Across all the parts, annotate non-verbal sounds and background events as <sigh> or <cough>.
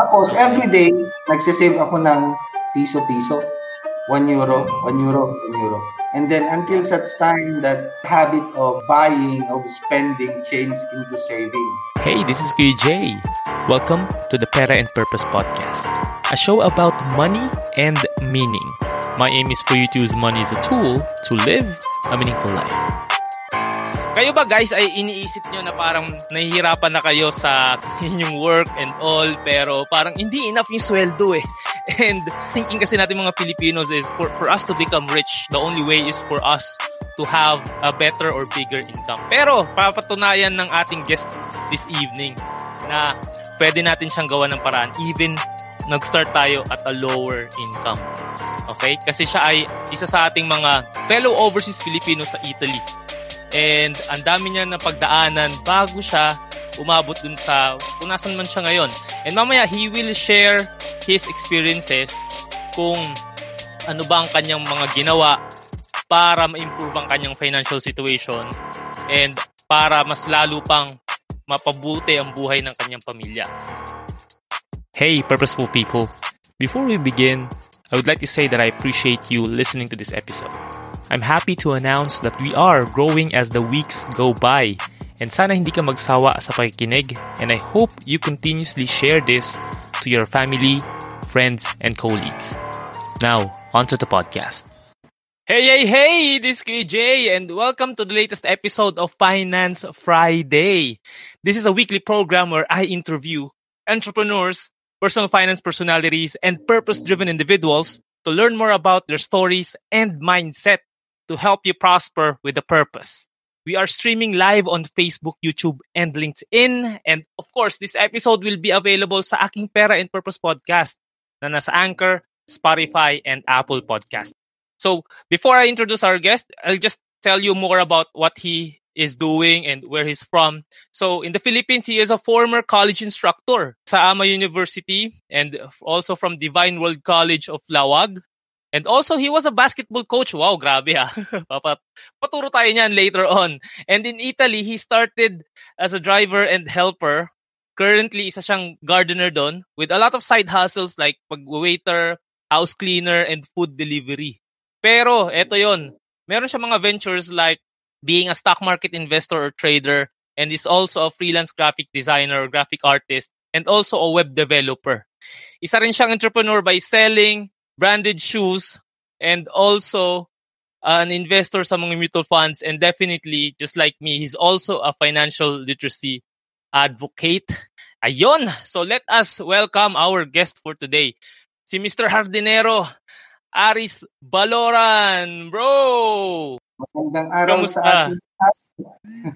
Tapos, everyday, nagsisave ako ng piso-piso. 1 euro, 1 euro, 1 euro. And then until such time that habit of buying, of spending changed into saving. Hey, this is Kuya. Welcome to the Pera and Purpose Podcast, a show about money and meaning. My aim is for you to use money as a tool to live a meaningful life. Kayo ba guys ay iniisip nyo na parang nahihirapan na kayo sa <laughs> inyong work and all pero parang hindi enough yung sweldo eh. <laughs> And thinking kasi natin mga Filipinos is for, for us to become rich, the only way is for us to have a better or bigger income. Pero papatunayan ng ating guest this evening na pwede natin siyang gawa ng paraan even nag-start tayo at a lower income. Okay? Kasi siya ay isa sa ating mga fellow overseas Filipinos sa Italy. And ang dami niya na pagdaanan bago siya umabot dun sa kung nasan man siya ngayon. And mamaya, he will share his experiences kung ano ba ang kanyang mga ginawa para ma-improve ang kanyang financial situation and para mas lalo pang mapabuti ang buhay ng kanyang pamilya. Hey, purposeful people. Before we begin, I would like to say that I appreciate you listening to this episode. I'm happy to announce that we are growing as the weeks go by and sana hindi ka magsawa sa pakikinig and I hope you continuously share this to your family, friends, and colleagues. Now, onto the podcast. Hey, hey, hey! This is KJ and welcome to the latest episode of Finance Friday. This is a weekly program where I interview entrepreneurs, personal finance personalities, and purpose-driven individuals to learn more about their stories and mindset to help you prosper with a purpose. We are streaming live on Facebook, YouTube, and LinkedIn. And of course, this episode will be available sa aking Pera and Purpose podcast na nasa Anchor, Spotify, and Apple Podcast. So before I introduce our guest, I'll just tell you more about what he is doing and where he's from. So in the Philippines, he is a former college instructor sa Ama University and also from Divine World College of Lawag. And also, he was a basketball coach. Wow, grabe ha. <laughs> Papa, paturo tayo niyan later on. And in Italy, he started as a driver and helper. Currently, isa siyang gardener doon with a lot of side hustles like pag-waiter, house cleaner, and food delivery. Pero, eto yon Meron siya mga ventures like being a stock market investor or trader and is also a freelance graphic designer or graphic artist and also a web developer. Isa rin siyang entrepreneur by selling branded shoes, and also uh, an investor sa mga mutual funds. And definitely, just like me, he's also a financial literacy advocate. Ayon! So let us welcome our guest for today, si Mr. Hardinero Aris Baloran. Bro! Magandang araw Kamusta? sa ating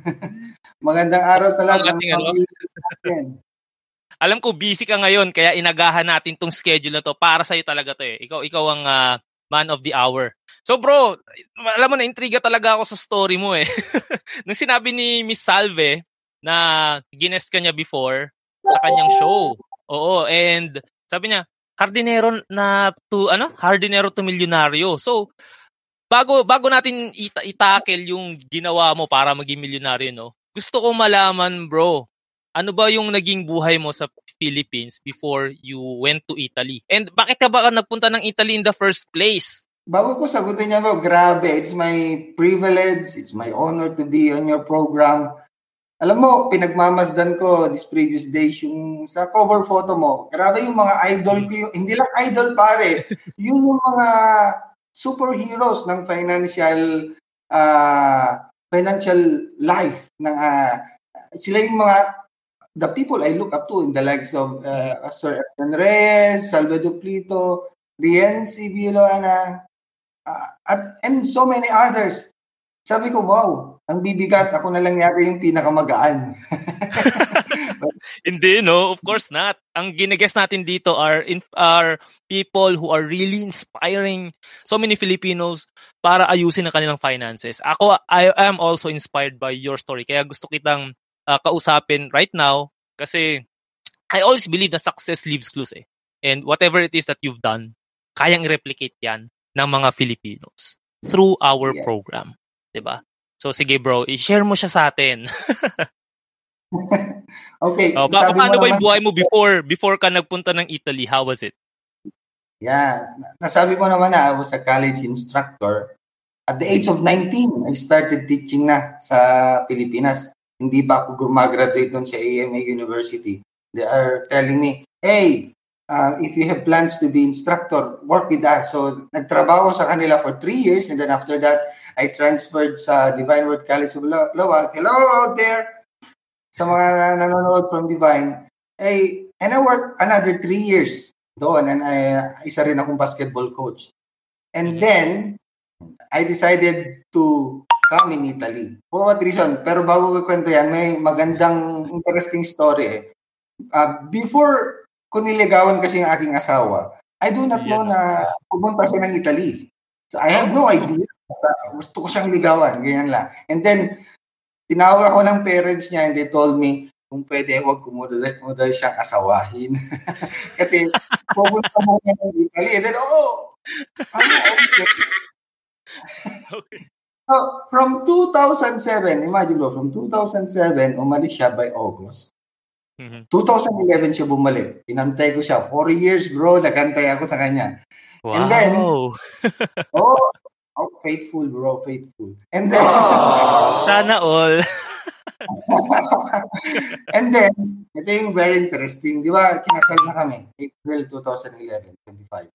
<laughs> Magandang araw sa lahat ng ano? Alam ko busy ka ngayon kaya inagahan natin tong schedule na to para sa'yo talaga to eh. Ikaw, ikaw ang uh, man of the hour. So bro, alam mo na intriga talaga ako sa story mo eh. <laughs> Nung sinabi ni Miss Salve na ginest ka niya before sa kanyang show. Oo, and sabi niya, hardinero na to ano? Hardinero to milyonaryo. So, bago bago natin ita- itakel yung ginawa mo para maging milyonaryo, no? Gusto ko malaman, bro, ano ba yung naging buhay mo sa Philippines before you went to Italy? And bakit ka ba nagpunta ng Italy in the first place? Bago ko sagutin niya mo, grabe, it's my privilege, it's my honor to be on your program. Alam mo, pinagmamasdan ko this previous days yung sa cover photo mo. Grabe yung mga idol ko yung, hindi lang idol pare, <laughs> yung mga superheroes ng financial uh, financial life ng uh, sila yung mga the people I look up to in the likes of uh, Sir Efren Reyes, Salvador Plito, Rienzi Villoana, uh, at, and so many others. Sabi ko, wow, ang bibigat. Ako na lang yata yung pinakamagaan. <laughs> Hindi, no? Of course not. Ang ginigest natin dito are, in, are people who are really inspiring so many Filipinos para ayusin ang kanilang finances. Ako, I am also inspired by your story. Kaya gusto kitang uh, kausapin right now kasi I always believe na success leaves clues eh. And whatever it is that you've done, kayang replicate yan ng mga Filipinos through our yeah. program. ba? So sige bro, i-share mo siya sa atin. <laughs> okay. Oh, pa- paano ba yung buhay mo before before ka nagpunta ng Italy? How was it? Yeah, nasabi mo naman na I was a college instructor. At the age of 19, I started teaching na sa Pilipinas. Hindi pa ako gumagraduate doon sa AMA University. They are telling me, hey, uh, if you have plans to be instructor, work with us. So, nagtrabaho sa kanila for three years and then after that, I transferred sa Divine Word College of Lowag. Hello out there! Sa mga nanonood from Divine. Hey, and I worked another three years doon and I, isa rin akong basketball coach. And mm-hmm. then, I decided to come in Italy. For what reason? Pero bago ko kwento yan, may magandang interesting story eh. Uh, before ko niligawan kasi yung aking asawa, I do not know na pumunta siya ng Italy. So I have no idea. Basta gusto ko siyang ligawan, ganyan lang. And then, tinawag ako ng parents niya and they told me, kung pwede, huwag muna, muna siyang asawahin. <laughs> kasi, pumunta muna ng Italy. And then, oh, ano, okay. <laughs> okay. So, from 2007, imagine bro, from 2007, umalis siya by August. Mm-hmm. 2011 siya bumalik. Inantay ko siya. Four years, bro. Nagantay ako sa kanya. Wow. And then, <laughs> oh, oh, faithful, bro. Faithful. And then, oh, sana all. <laughs> and then, ito yung very interesting. Di ba, kinasal na kami. April 2011, 25.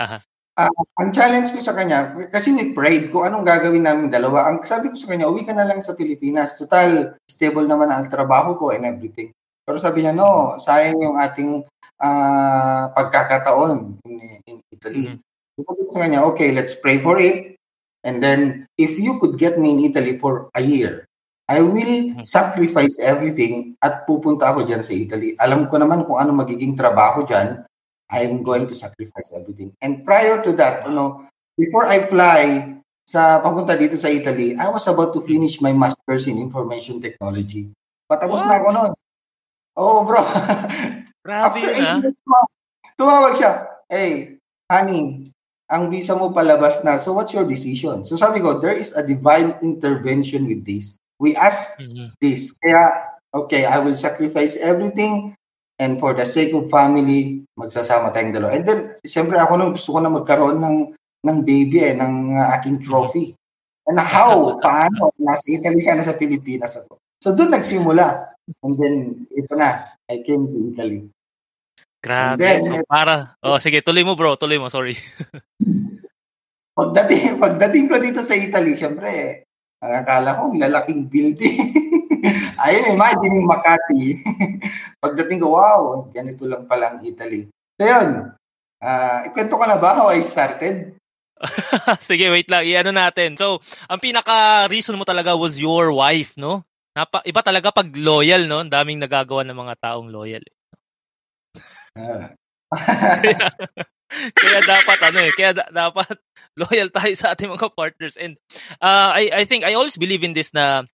Aha. Uh, ang challenge ko sa kanya, kasi we prayed ko anong gagawin namin dalawa. Ang sabi ko sa kanya, uwi ka na lang sa Pilipinas. Total, stable naman ang trabaho ko and everything. Pero sabi niya, no, sayang yung ating uh, pagkakataon in, in Italy. Mm-hmm. Sabi ko sa kanya, okay, let's pray for it. And then, if you could get me in Italy for a year, I will mm-hmm. sacrifice everything at pupunta ako dyan sa Italy. Alam ko naman kung ano magiging trabaho dyan. I'm going to sacrifice everything. And prior to that, ano, before I fly sa papunta dito sa Italy, I was about to finish my master's in information technology. Patapos What? na ako noon. Oo, oh, bro. <laughs> Grabe yun, Tumawag siya. Hey, honey, ang visa mo palabas na. So what's your decision? So sabi ko, there is a divine intervention with this. We ask mm-hmm. this. Kaya, okay, I will sacrifice everything and for the sake of family, magsasama tayong dalawa. And then, siyempre ako nung gusto ko na magkaroon ng ng baby eh, ng uh, aking trophy. And how? <laughs> Paano? Nasa Italy siya, nasa Pilipinas ako. So doon nagsimula. And then, ito na, I came to Italy. Grabe. Then, so, para, oh, sige, tuloy mo bro, tuloy mo, sorry. <laughs> pagdating, pagdating ko dito sa Italy, syempre, ang akala ko, lalaking building. <laughs> Ayun, imagine yung Makati. <laughs> Pagdating ko, wow, ganito lang pala ang Italy. So yun, uh, ikwento ko na ba how I started? <laughs> Sige, wait lang. I-ano natin. So, ang pinaka-reason mo talaga was your wife, no? Napa, iba talaga pag loyal, no? Ang daming nagagawa ng mga taong loyal. Eh. kaya, <laughs> kaya dapat ano eh, kaya da- dapat loyal tayo sa ating mga partners and uh, I I think I always believe in this na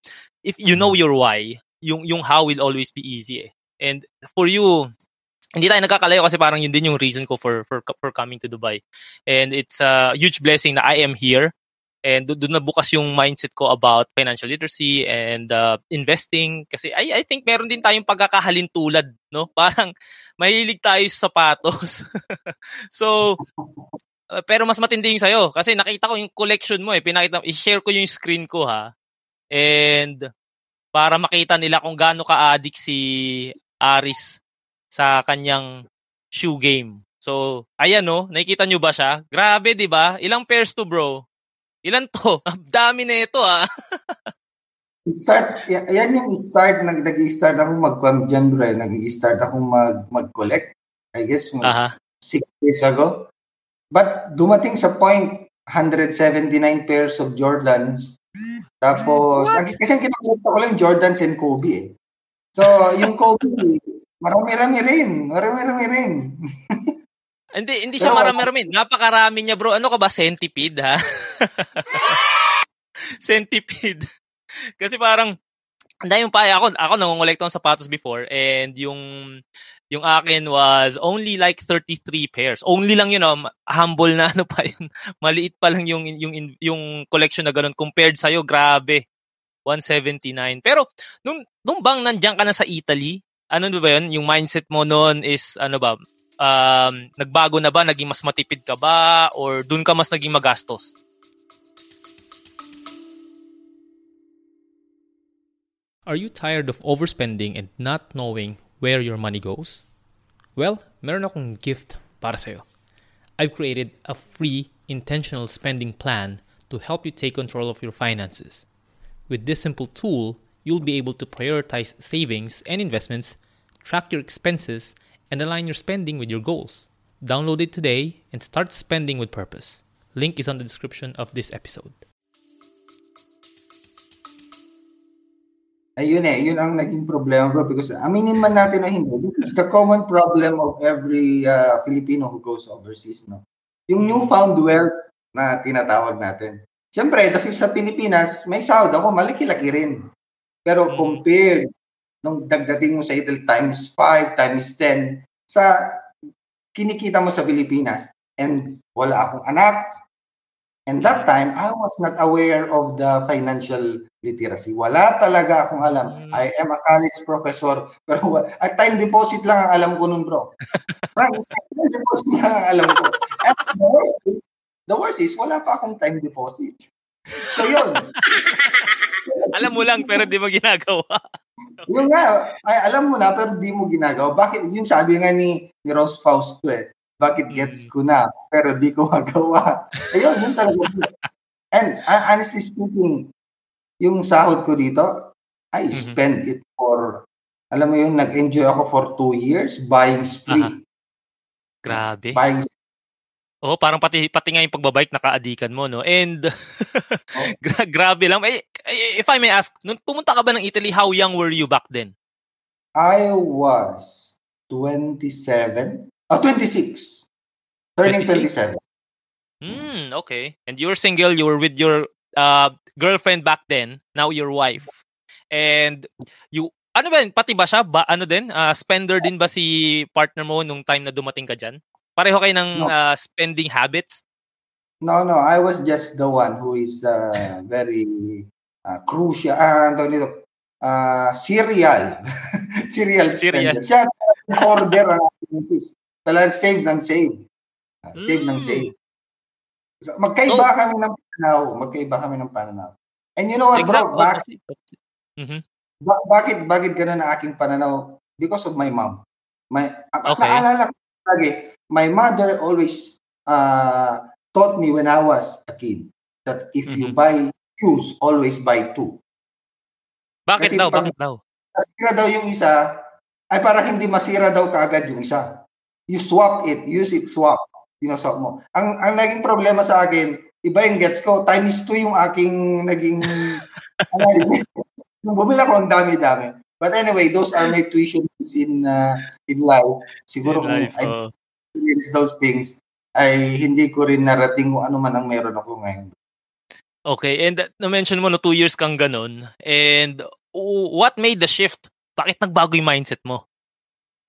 if you know your why, yung yung how will always be easy eh. And for you, hindi tayo nagkakalayo kasi parang yun din yung reason ko for for for coming to Dubai. And it's a huge blessing na I am here and doon na bukas yung mindset ko about financial literacy and uh, investing kasi I I think meron din tayong pagkakahalintulad, no? <laughs> Parang mahilig tayo sa sapatos. <laughs> so uh, pero mas matindi yung sa'yo kasi nakita ko yung collection mo eh. Pinakita, i-share ko yung screen ko ha. And para makita nila kung gaano ka-addict si Aris sa kanyang shoe game. So, ayan no, nakikita nyo ba siya? Grabe, di ba? Ilang pairs to, bro? Ilan to? <laughs> Ang dami na ito, ah. start, yan yung start, nag, nag-start ako mag-com dyan, bro. Nag-start ako mag, mag-collect. I guess, mag, uh-huh. six days ago. But dumating sa point, 179 pairs of Jordans. Tapos, ang, kasi ang kinakulit ko lang Jordans and Kobe eh. So, yung Kobe, marami-rami rin. Marami-rami rin. <laughs> Hindi, hindi siya marami-rami. Napakarami niya, bro. Ano ka ba? Centipede, ha? <laughs> Centipede. Kasi parang, ang yung pa, ako, ako nangongolekta ng sapatos before and yung yung akin was only like 33 pairs. Only lang yun, know, humble na <laughs> ano pa yun. Maliit pa lang yung yung yung collection na ganun compared sa iyo, grabe. 179. Pero nung nung bang nandiyan ka na sa Italy, ano ba 'yun? Yung mindset mo noon is ano ba? Um, nagbago na ba? Naging mas matipid ka ba or doon ka mas naging magastos? Are you tired of overspending and not knowing where your money goes? Well, meron akong gift para sa'yo. I've created a free intentional spending plan to help you take control of your finances. With this simple tool, you'll be able to prioritize savings and investments, track your expenses, and align your spending with your goals. Download it today and start spending with purpose. Link is on the description of this episode. Ayun eh, yun ang naging problema bro because aminin man natin na hindi, this is the common problem of every uh, Filipino who goes overseas, no? Yung newfound wealth na tinatawag natin. Siyempre, sa Pilipinas, may sahod ako, malaki-laki rin. Pero mm. compared nung dagdating mo sa Italy times 5, times 10, sa kinikita mo sa Pilipinas, and wala akong anak, And that time, I was not aware of the financial literacy. Wala talaga akong alam. Mm. I am a college professor, <laughs> pero at time deposit lang ang alam ko nun, bro. Frank, time deposit lang ang alam ko. And the worst, the worst is, wala pa akong time deposit. So, yun. <laughs> alam mo lang, pero di mo ginagawa. yung nga, ay, alam mo na, pero di mo ginagawa. Bakit? Yung sabi nga ni, ni Rose Fausto eh, bakit gets mm. ko na, pero di ko <laughs> magawa. Ayun, yun talaga. And uh, honestly speaking, yung sahod ko dito, I mm-hmm. spend it for, alam mo yun, nag-enjoy ako for two years buying spree. Uh-huh. Grabe. Buying Oh, parang pati pati nga yung pagbabike nakaadikan mo, no? And oh. <laughs> gra- grabe lang. Eh, if I may ask, nung pumunta ka ba ng Italy, how young were you back then? I was 27. Oh, 26. Turning 26? 27. Hmm, okay. And you're single, you were with your uh, girlfriend back then, now your wife. And you, ano ba, pati ba siya, ba, ano din, uh, spender din ba si partner mo nung time na dumating ka dyan? Pareho kayo ng no. uh, spending habits? No, no. I was just the one who is uh, very uh, crucial. Ah, uh, nito, uh, <laughs> serial. serial spender. Siya, order ang Talagang save ng save. Uh, save mm. ng save. So, magkaiba so, kami ng pananaw. Magkaiba kami ng pananaw. And you know what, exactly. bro? Bakit, mm-hmm. ba- bakit, bakit ganun ang aking pananaw? Because of my mom. My, okay. Naalala ko lagi, my mother always uh, taught me when I was a kid that if mm-hmm. you buy shoes, always buy two. Bakit Kasi daw? Pag, bakit daw? Masira daw yung isa, ay para hindi masira daw kaagad yung isa you swap it, use it, swap. Sinoswap mo. Ang, ang naging problema sa akin, iba yung gets ko, times 2 yung aking naging <laughs> analysis. Nung bumila ko, ang dami-dami. But anyway, those are my tuitions in uh, in life. Siguro in life, kung oh. I experience those things, ay hindi ko rin narating kung ano man ang meron ako ngayon. Okay, and na-mention mo no two years kang ganun. And what made the shift? Bakit nagbago yung mindset mo?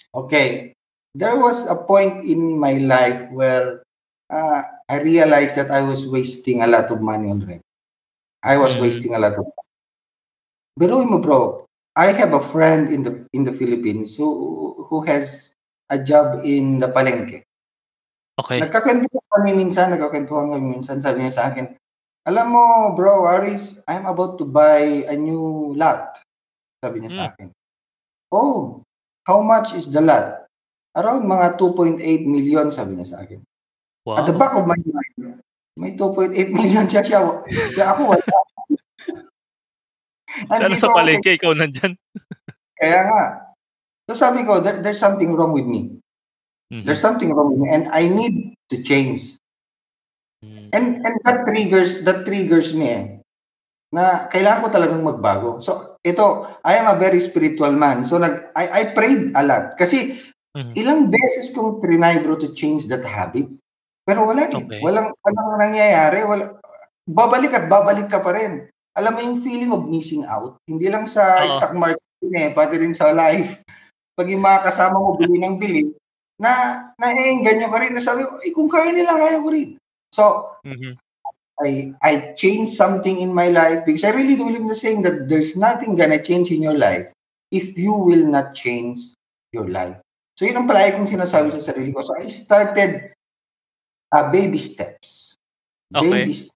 Okay there was a point in my life where uh, I realized that I was wasting a lot of money already. I was mm-hmm. wasting a lot of money. Pero mo bro, I have a friend in the in the Philippines who who has a job in the palengke. Okay. Nagkakwentuhan kami minsan, nagkakwentuhan kami minsan, sabi niya sa akin, alam mo, bro, Aris, I'm about to buy a new lot. Sabi niya mm. sa akin. Oh, how much is the lot? Around mga 2.8 million, sabi niya sa akin. Wow. At the back of my mind, may 2.8 million siya siya. Siya ako wala. <laughs> Sana sa palengke, ikaw nandyan. Kaya nga. So sabi ko, there, there's something wrong with me. Mm-hmm. There's something wrong with me and I need to change. Mm-hmm. And and that triggers that triggers me eh, na kailangan ko talagang magbago. So ito, I am a very spiritual man. So nag I, I prayed a lot kasi Mm-hmm. Ilang beses kong trinay bro to change that habit. Pero wala eh. Okay. Walang, walang nangyayari. Wala, babalik at babalik ka pa rin. Alam mo yung feeling of missing out, hindi lang sa Uh-oh. stock market eh, pati rin sa life. <laughs> Pag yung mga kasama mo bili ng bili, na na-engganyo ka rin na sabi, eh, kung kaya nila, kaya ko rin. So, mm-hmm. I I changed something in my life because I really do believe in the saying that there's nothing gonna change in your life if you will not change your life. So yun ang palagi kong sinasabi sa sarili ko. So I started uh, baby steps. Okay. Baby steps.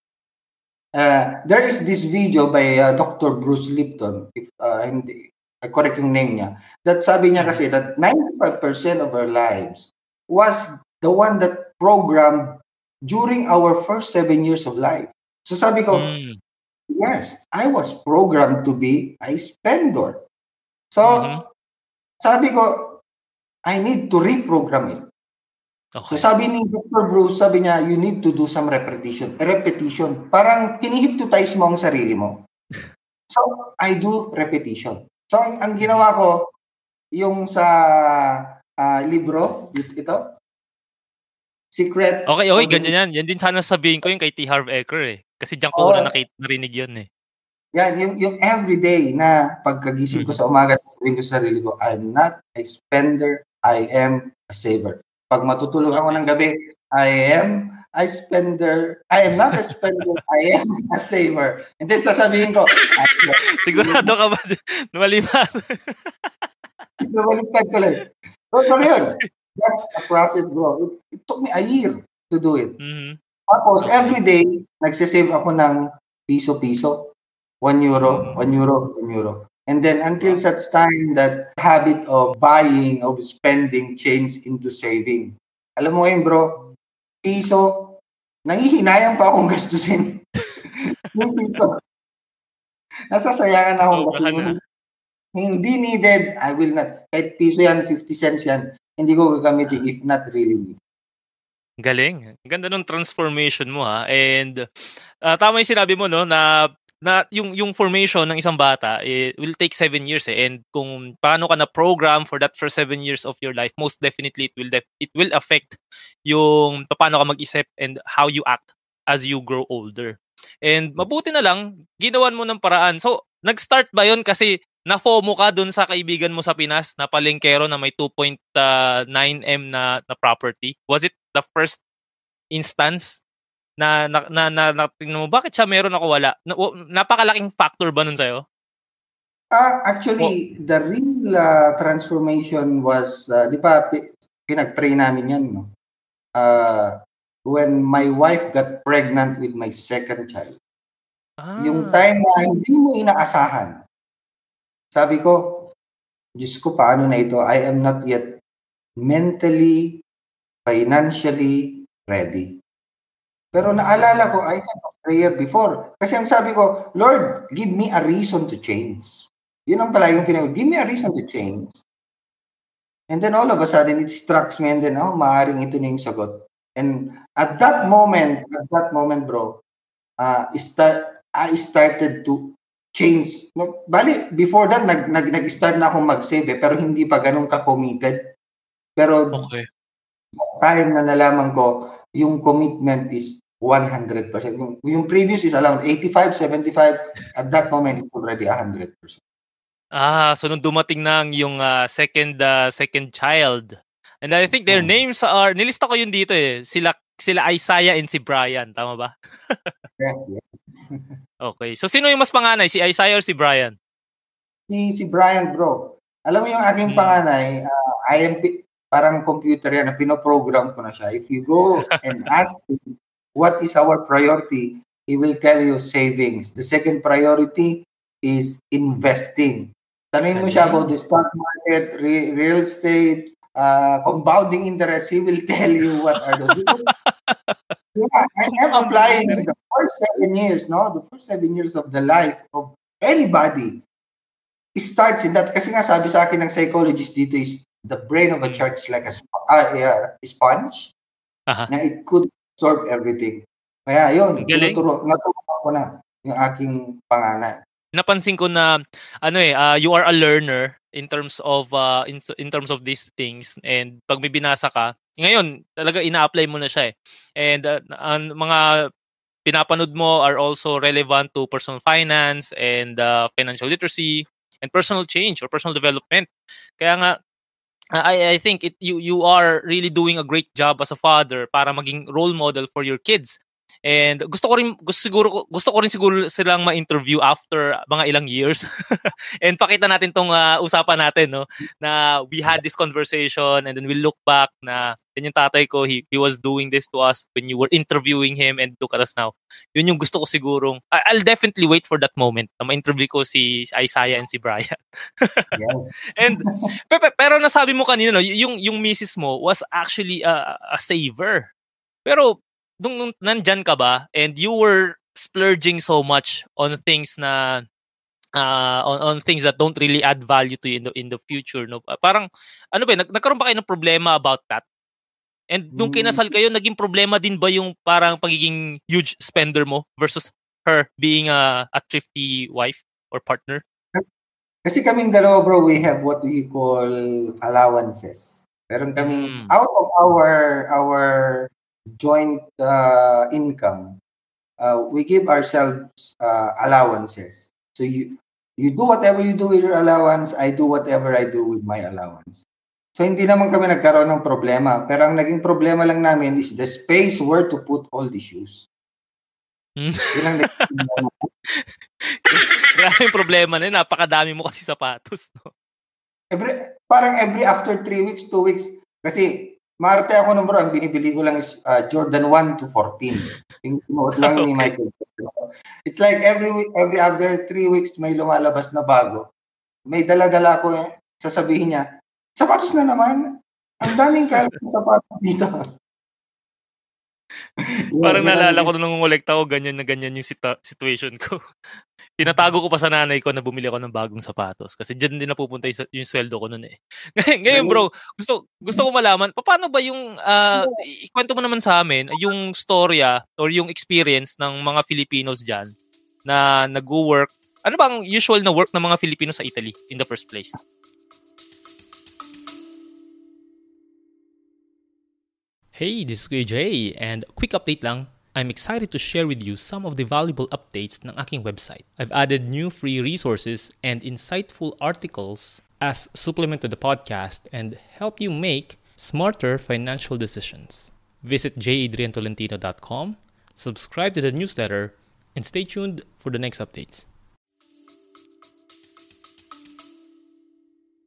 Uh, there is this video by uh, Dr. Bruce Lipton, if uh, hindi, I correct yung name niya, that sabi niya kasi that 95% of our lives was the one that programmed during our first seven years of life. So sabi ko, Mm. yes, I was programmed to be a spender. So, Mhm. sabi ko, I need to reprogram it. So Okay. sabi ni Dr. Bruce, sabi niya, you need to do some repetition. Repetition. Parang kinihipnotize mo ang sarili mo. So, I do repetition. So, ang, ang ginawa ko, yung sa ah, libro, ito, Secret. Okay, okay, ganyan yan. Yan din sana sabihin ko yung kay T. Harv Eker eh. Kasi diyan ko Oo. na nakita, narinig yun eh. Yan, yung, yung everyday na pagkagising ko sa umaga, sasabihin ko sa sarili ko, I'm not a spender, I am a saver. Pag matutulog ako ng gabi, I am a spender, I am not a spender, I am a saver. And then sasabihin ko, "Ay, Sigurado ka ba? Mali ba? Nabaliktad ko lang. So, so yun, that's a process, bro. It, it took me a year to do it. Mhm. Tapos, every day, nagsisave ako ng piso-piso. 1 euro, 1 euro, 1 euro. And then until such time that habit of buying, of spending changed into saving. Alam mo ngayon, bro, piso, nangihinayang pa akong <laughs> gastusin. yung piso. Nasasayangan akong Sobrahan gastusin. Hindi needed, I will not. Kahit piso yan, 50 cents yan, hindi ko gagamitin if not really needed. Galing. Ang Ganda ng transformation mo ha. And ah, tama yung sinabi mo no na na yung yung formation ng isang bata it will take seven years eh. And kung paano ka na program for that first seven years of your life, most definitely it will def- it will affect yung paano ka mag-isip and how you act as you grow older. And mabuti na lang ginawan mo ng paraan. So, nag-start ba 'yon kasi na-FOMO ka dun sa kaibigan mo sa Pinas na palengkero na may 2.9M na, na property? Was it the first instance na na na, na, na tingnan mo bakit siya meron ako wala? Na, napakalaking factor ba nun sa'yo? Ah, actually, the real uh, transformation was, uh, di ba, pi- pinag-pray namin yan, no? Uh, when my wife got pregnant with my second child. Ah, Yung time na hindi mo inaasahan. Sabi ko, Diyos ko, paano na ito? I am not yet mentally, financially ready. Pero naalala ko, I had a prayer before. Kasi ang sabi ko, Lord, give me a reason to change. Yun ang pala yung pinag give me a reason to change. And then all of a sudden, it strikes me and then, oh, maaaring ito na yung sagot. And at that moment, at that moment, bro, uh, start, I started to change. No, bali, before that, nag, nag, nag-start na akong mag-save eh, pero hindi pa ganun ka-committed. Pero okay. time na nalaman ko, yung commitment is 100%. Yung, yung previous is around 85, 75. At that moment, it's already 100%. Ah, so nung dumating na yung ah, second ah, second child. And I think their Hmm. names are nilista ko yun dito eh. Sila sila Isaiah and si Brian, tama ba? <laughs> Yes, yes. <laughs> Okay. So sino yung mas panganay, si Isaiah or si Brian? Si, si Brian, bro. Alam mo yung aking Hmm. panganay, uh, I am parang computer yan, na pinoprogram ko na siya. If you go <laughs> and ask what is our priority, he will tell you savings. The second priority is investing. Tanungin mo siya about the stock market, re- real estate, uh, compounding interest, he will tell you what are those. <laughs> yeah, I am applying the first seven years, no? The first seven years of the life of anybody starts in that. Kasi nga sabi sa akin ng psychologist dito is the brain of a child is like a, sp- ah, yeah, a sponge Aha. na it could absorb everything. Kaya yun, tinuturo, naturo ko na yung aking panganay. Napansin ko na ano eh, ah, you are a learner in terms of ah, in, in terms of these things and pag may binasa ka, ngayon talaga ina-apply mo na siya eh. And ah, ang mga pinapanood mo are also relevant to personal finance and ah, financial literacy and personal change or personal development. Kaya nga I I think it you you are really doing a great job as a father para maging role model for your kids. And gusto ko rin gusto siguro gusto ko rin siguro silang ma-interview after mga ilang years. <laughs> and pakita natin tong uh, usapan natin no na we had this conversation and then we look back na yan yung tatay ko he, he was doing this to us when you were interviewing him and look at us now. Yun yung gusto ko sigurong I'll definitely wait for that moment na ma-interview ko si Isaiah and si Brian. <laughs> yes. and pero, pero nasabi mo kanina no yung yung misis mo was actually a, a saver. Pero nung nandyan ka ba and you were splurging so much on things na uh, on, on things that don't really add value to you in the, in the future no parang ano ba nag, nagkaroon ba kayo ng problema about that and nung hmm. kinasal kayo naging problema din ba yung parang pagiging huge spender mo versus her being a, a thrifty wife or partner kasi kaming dalawa bro we have what we call allowances meron kaming mm. out of our our joint uh, income, uh, we give ourselves uh, allowances. So you you do whatever you do with your allowance, I do whatever I do with my allowance. So hindi naman kami nagkaroon ng problema, pero ang naging problema lang namin is the space where to put all the shoes. Hmm. Yun <laughs> Grabe yung problema na yun. Napakadami mo kasi sapatos. No? Every, parang every after three weeks, two weeks, kasi Marte ako nung bro, ang binibili ko lang is uh, Jordan 1 to 14. Yung sinuot lang <laughs> okay. ni Michael So, it's like every week, every other three weeks may lumalabas na bago. May dala-dala ko eh. Sasabihin niya, sapatos na naman. Ang daming kalat ng sapatos dito. <laughs> <laughs> Parang naalala ko nung ngolekta ko, ganyan na ganyan yung situ- situation ko. <laughs> Tinatago ko pa sa nanay ko na bumili ako ng bagong sapatos kasi diyan din napupunta yung, yung sweldo ko noon eh. <laughs> Ngayon bro, gusto gusto ko malaman paano ba yung uh, ikwento mo naman sa amin yung storya or yung experience ng mga Filipinos diyan na nagwo-work. Ano bang usual na work ng mga Filipino sa Italy in the first place? Hey, this is Kuya Jay, and quick update lang. I'm excited to share with you some of the valuable updates ng aking website. I've added new free resources and insightful articles as supplement to the podcast and help you make smarter financial decisions. Visit jadriantolentino.com, subscribe to the newsletter, and stay tuned for the next updates.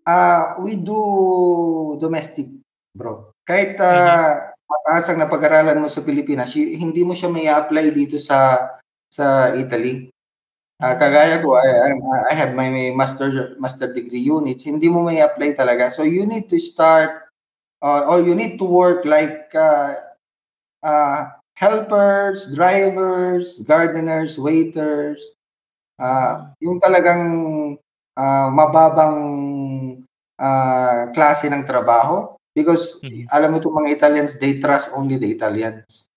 Uh, we do domestic, bro. Kahit uh, mm-hmm mataas ang napag-aralan mo sa Pilipinas, hindi mo siya may apply dito sa sa Italy. Uh, kagaya ko, I, I have my, master master degree units, hindi mo may apply talaga. So you need to start uh, or you need to work like uh, uh, helpers, drivers, gardeners, waiters, uh, yung talagang uh, mababang uh, klase ng trabaho Because mm-hmm. alam mo itong mga Italians, they trust only the Italians.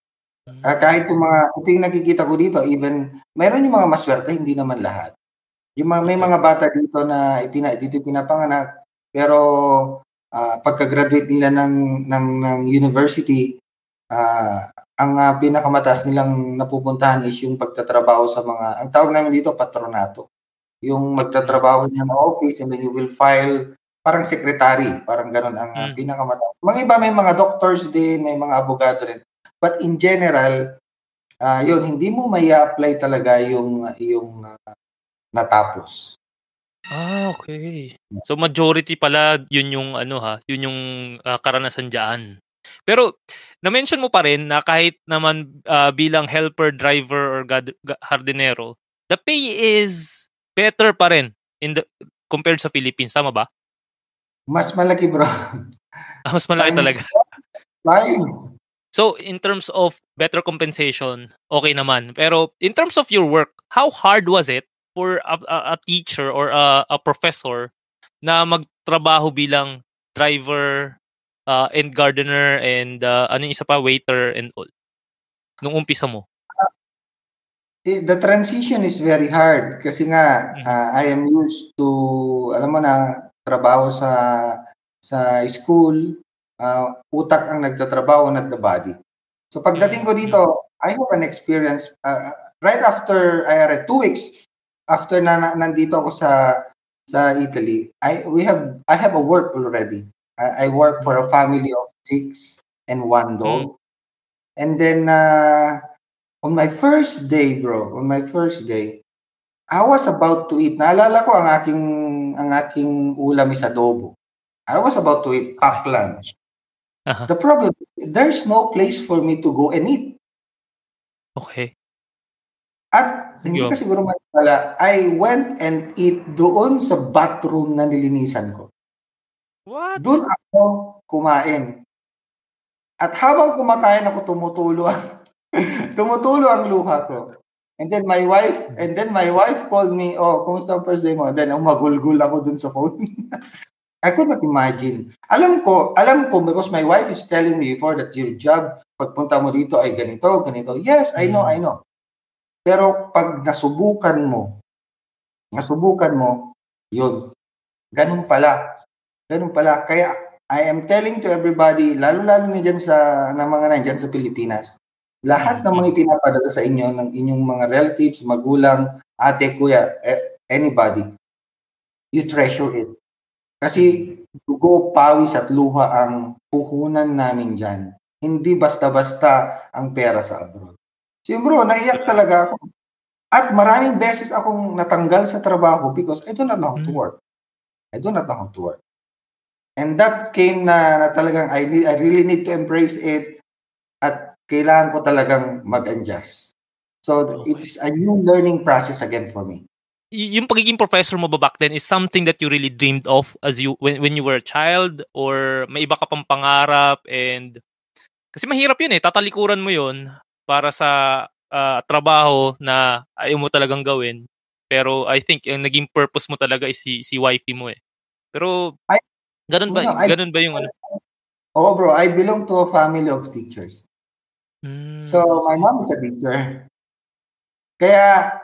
Uh, kahit yung mga, ito yung nakikita ko dito, even, mayroon yung mga maswerte, hindi naman lahat. Yung mga, may mga bata dito na ipina, dito pinapanganak, pero uh, pagka-graduate nila ng, ng, ng university, uh, ang uh, pinakamataas nilang napupuntahan is yung pagtatrabaho sa mga, ang tawag namin dito, patronato. Yung magtatrabaho niya ng office and then you will file parang secretary, parang ganun ang mm. pinakamataas. Mga iba may mga doctors din, may mga abogado rin. But in general, uh, yun, hindi mo may apply talaga yung yung uh, natapos. Ah, okay. So majority pala yun yung ano ha, yun yung uh, karanasan diyan. Pero na-mention mo pa rin na kahit naman uh, bilang helper, driver or gad- hardinero, the pay is better pa rin in the compared sa Philippines, tama ba? Mas malaki, bro. <laughs> Ah, mas malaki Times talaga. Five. So, in terms of better compensation, okay naman. Pero in terms of your work, how hard was it for a, a, a teacher or a, a professor na magtrabaho bilang driver uh, and gardener and uh, ano yung isa pa, waiter and all? Nung umpisa mo? Uh, the transition is very hard kasi nga mm-hmm. uh, I am used to alam mo na trabaho sa sa school, uh, utak ang nagtatrabaho not the body. So pagdating ko dito, I have an experience uh, right after I uh, two weeks after na, na nandito ako sa sa Italy. I we have I have a work already. I, I work for a family of six and one dog. Mm. And then uh, on my first day, bro, on my first day, I was about to eat. Naalala ko ang aking ang aking ulam is adobo. I was about to eat pack lunch. Uh-huh. The problem is there's no place for me to go and eat. Okay. At hindi Yo. ka siguro maniwala, I went and eat doon sa bathroom na nilinisan ko. What? Doon ako kumain. At habang kumakain ako, tumutulo ang, <laughs> tumutulo ang luha ko. And then my wife, and then my wife called me, oh, kumusta ang first day mo? Then umagulgul ako dun sa phone. <laughs> I could not imagine. Alam ko, alam ko because my wife is telling me before that your job, pagpunta mo dito ay ganito, ganito. Yes, I know, I know. Pero pag nasubukan mo, nasubukan mo, yun, ganun pala. Ganun pala. Kaya I am telling to everybody, lalo-lalo na dyan sa, na mga nandyan sa Pilipinas, lahat ng mga ipinapadala sa inyo, ng inyong mga relatives, magulang, ate, kuya, eh, anybody, you treasure it. Kasi dugo, pawis at luha ang puhunan namin dyan. Hindi basta-basta ang pera sa abroad. So yun bro, naiyak talaga ako. At maraming beses akong natanggal sa trabaho because I do not know how to Mm. work. I do not know how to work. And that came na, na talagang I, need, I really need to embrace it at kailangan ko talagang mag-adjust. So Okay. it's a new learning process again for me. Y- yung pagiging professor mo ba back then is something that you really dreamed of as you when, when you were a child or may iba ka pang pangarap and kasi mahirap yun eh tatalikuran mo yun para sa ah, trabaho na ayaw mo talagang gawin pero I think yung naging purpose mo talaga is si si wifey mo eh pero I- ganun ba No, I- ganun ba yung ano Oh bro, I belong to a family of teachers. Hmm. So, my mom is a teacher. Kaya,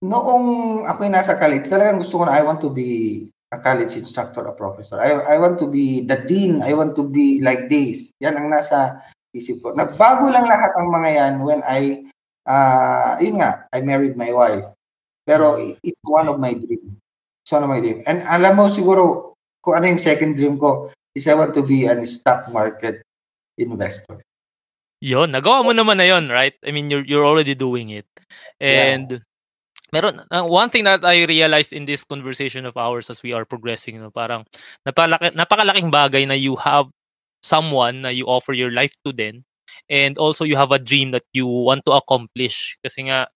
noong ako'y nasa college, talagang gusto ko na I want to be a college instructor, a professor. I, I want to be the dean. I want to be like this. Yan ang nasa isip ko. Nagbago lang lahat ang mga yan when I, uh, yun nga, I married my wife. Pero it's one of my dream. It's one of my dream. And alam mo siguro, kung ano yung second dream ko, is I want to be an stock market investor. Yon, nagawa mo naman na yon, right? I mean, you're you're already doing it. And meron uh, one thing that I realized in this conversation of ours as we are progressing, no, parang napalaki, napakalaking bagay na you have someone na you offer your life to then and also you have a dream that you want to accomplish kasi nga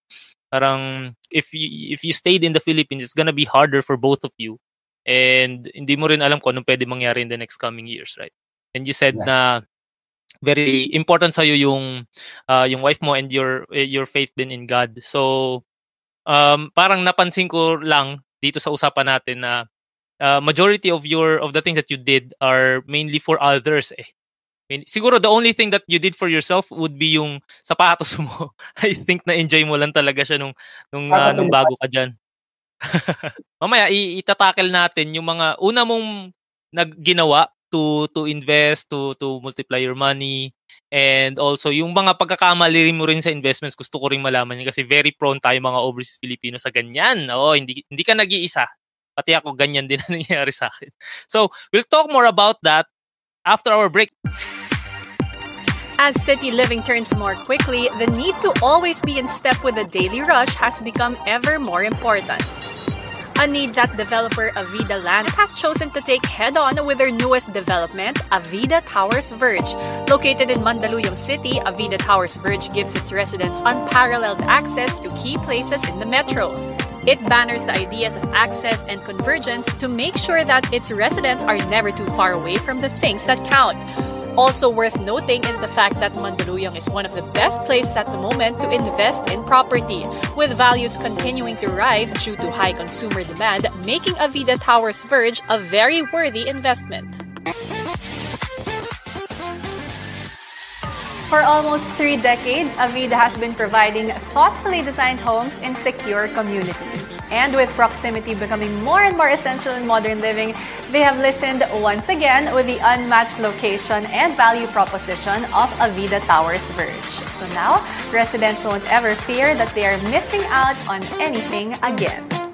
parang if you, if you stayed in the Philippines it's gonna be harder for both of you and hindi mo rin alam kung anong pwede mangyari in the next coming years right and you said Yeah. na very important sa yung uh, yung wife mo and your eh, your faith din in God. So um parang napansin ko lang dito sa usapan natin na uh, majority of your of the things that you did are mainly for others eh. I mean, siguro the only thing that you did for yourself would be yung sapatos mo. <laughs> I think na enjoy mo lang talaga siya nung nung, uh, nung bago ka diyan. <laughs> Mamaya i- itatackle natin yung mga una mong nagginawa to to invest to to multiply your money and also yung mga pagkakamali mo rin sa investments gusto ko ring malaman yun kasi very prone tayo mga overseas Filipino sa ganyan. Oo, hindi hindi ka nag-iisa. Pati ako ganyan din ang <laughs> nangyayari sa akin. So, we'll talk more about that after our break. As city living turns more quickly, the need to always be in step with the daily rush has become ever more important. A need that developer Avida Land has chosen to take head on with their newest development, Avida Towers Verge. Located in Mandaluyong City, Avida Towers Verge gives its residents unparalleled access to key places in the metro. It banners the ideas of access and convergence to make sure that its residents are never too far away from the things that count. Also worth noting is the fact that Mandaluyong is one of the best places at the moment to invest in property, with values continuing to rise due to high consumer demand, making Avida Towers Verge a very worthy investment. For almost three decades, Avida has been providing thoughtfully designed homes in secure communities. And with proximity becoming more and more essential in modern living, they have listened once again with the unmatched location and value proposition of Avida Towers Verge. So now, residents won't ever fear that they are missing out on anything again.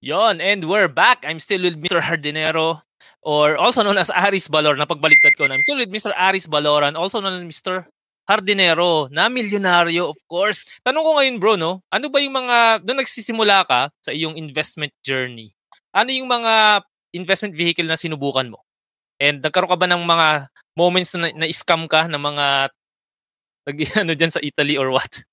Yon, and we're back. I'm still with Mr. Hardinero. or also known as Aris Balor na pagbaligtad ko na. I'm still with Mr. Aris Baloran, also known as Mr. Hardinero, na milyonaryo, of course. Tanong ko ngayon, bro, no? Ano ba yung mga, doon nagsisimula ka sa iyong investment journey, ano yung mga investment vehicle na sinubukan mo? And nagkaroon ka ba ng mga moments na, na scam ka ng mga <laughs> ano dyan sa Italy or what?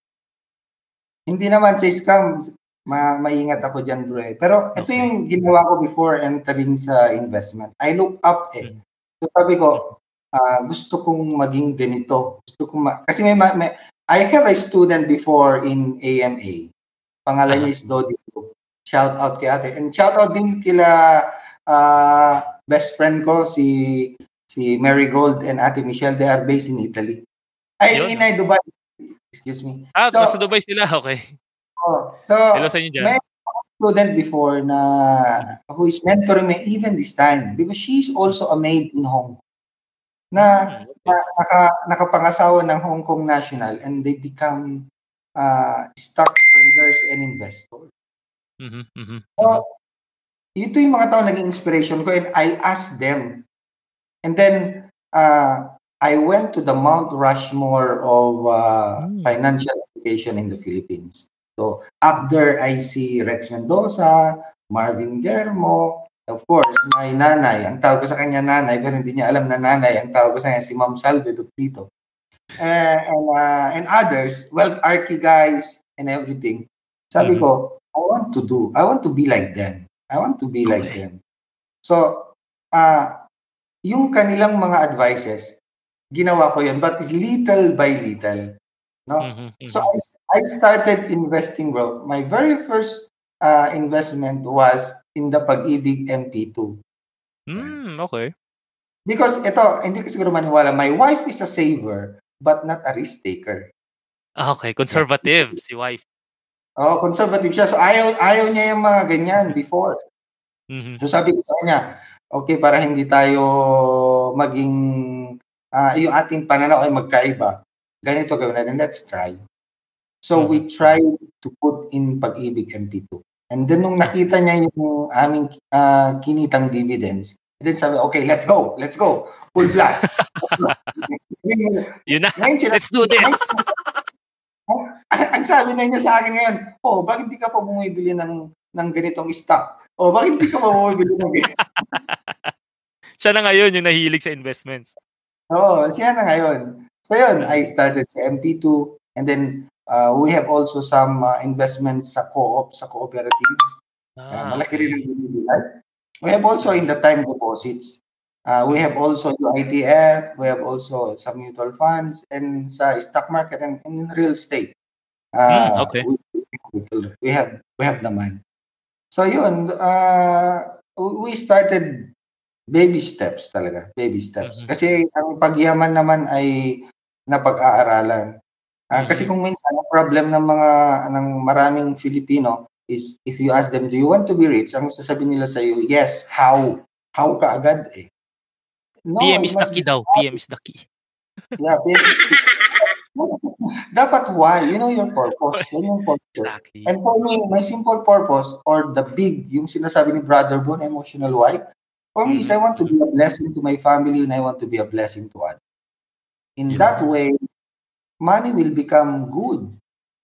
Hindi naman sa scam ma maingat ako diyan bro eh. Pero ito okay. yung ginawa ko before entering sa investment. I look up eh. Hmm. So sabi ko, uh, gusto kong maging ganito. Gusto kong ma- kasi may, may I have a student before in AMA. Pangalan niya is Dodi. Shout out kay ate. And shout out din kila uh, best friend ko si si Mary Gold and Ate Michelle. They are based in Italy. Ay, in Dubai. Excuse me. Ah, so, nasa Dubai sila. Okay. Oh, so, Hello sa inyo dyan. May student before na who is mentoring me even this time because she's also a maid in Hong Kong na, hmm, na naka, nakapangasawa ng Hong Kong national and they become uh, stock traders and investors. Mm-hmm, mm-hmm. So, ito yung mga tao naging inspiration ko and I asked them. And then, uh, I went to the Mount Rushmore of uh, mm. financial education in the Philippines. So up there, I see Rex Mendoza, Marvin Germo, of course, my nanay. Ang tawag ko sa kanya nanay, pero hindi niya alam na nanay. Ang tawag ko sa kanya si Ma'am Salve Duplito. Uh, and, uh, and others, well, Archie guys and everything. Sabi mm-hmm. ko, I want to do, I want to be like them. I want to be okay. like them. So, uh, yung kanilang mga advices, ginawa ko yun, but it's little by little. No? Mm-hmm, mm-hmm. So I, I started investing, bro. My very first uh, investment was in the Pag-ibig MP2. Mm, okay. Because ito, hindi ko siguro maniwala, my wife is a saver, but not a risk taker. Ah, okay, conservative si wife. Oh, conservative siya. So ayaw, ayaw niya yung mga ganyan before. Mm-hmm. So sabi ko sa kanya, okay, para hindi tayo maging, uh, yung ating pananaw ay magkaiba, ganito gawin natin, let's try. So mm-hmm. we tried to put in Pag-ibig MP2. And then nung nakita niya yung aming uh, kinitang dividends, then sabi, okay, let's go, let's go, full blast. Yun na, sila, let's do this. ang sabi na niya sa akin ngayon, oh, bakit hindi ka pa bumibili ng, ng ganitong stock? Oh, bakit hindi ka pa bumibili ng ganito? <laughs> siya na ngayon yung nahilig sa investments. Oo, siya na ngayon. So yun, I started sa MP2 and then uh, we have also some uh, investments sa co-op, sa cooperative. Ah, uh, malaki okay. rin ang binibilay. We have also in the time deposits. Uh, we have also UITF, we have also some mutual funds, and sa stock market and, and in real estate. Uh, mm, okay. We, we have we have naman. So yun, uh, we started baby steps talaga, baby steps. Mm-hmm. Kasi ang pagyaman naman ay na pag-aaralan. Uh, kasi kung minsan ang problem ng mga ng maraming Filipino is if you ask them, do you want to be rich? Ang sasabihin nila sa iyo, yes, how? How ka agad eh? No, PM is the key daw. PM is the key. Yeah, PM <laughs> Dapat why? You know your purpose. Yan yung purpose. Exactly. And for me, my simple purpose or the big, yung sinasabi ni Brother Bon, emotional why, for me is I want to be a blessing to my family and I want to be a blessing to others. In yeah. that way, money will become good.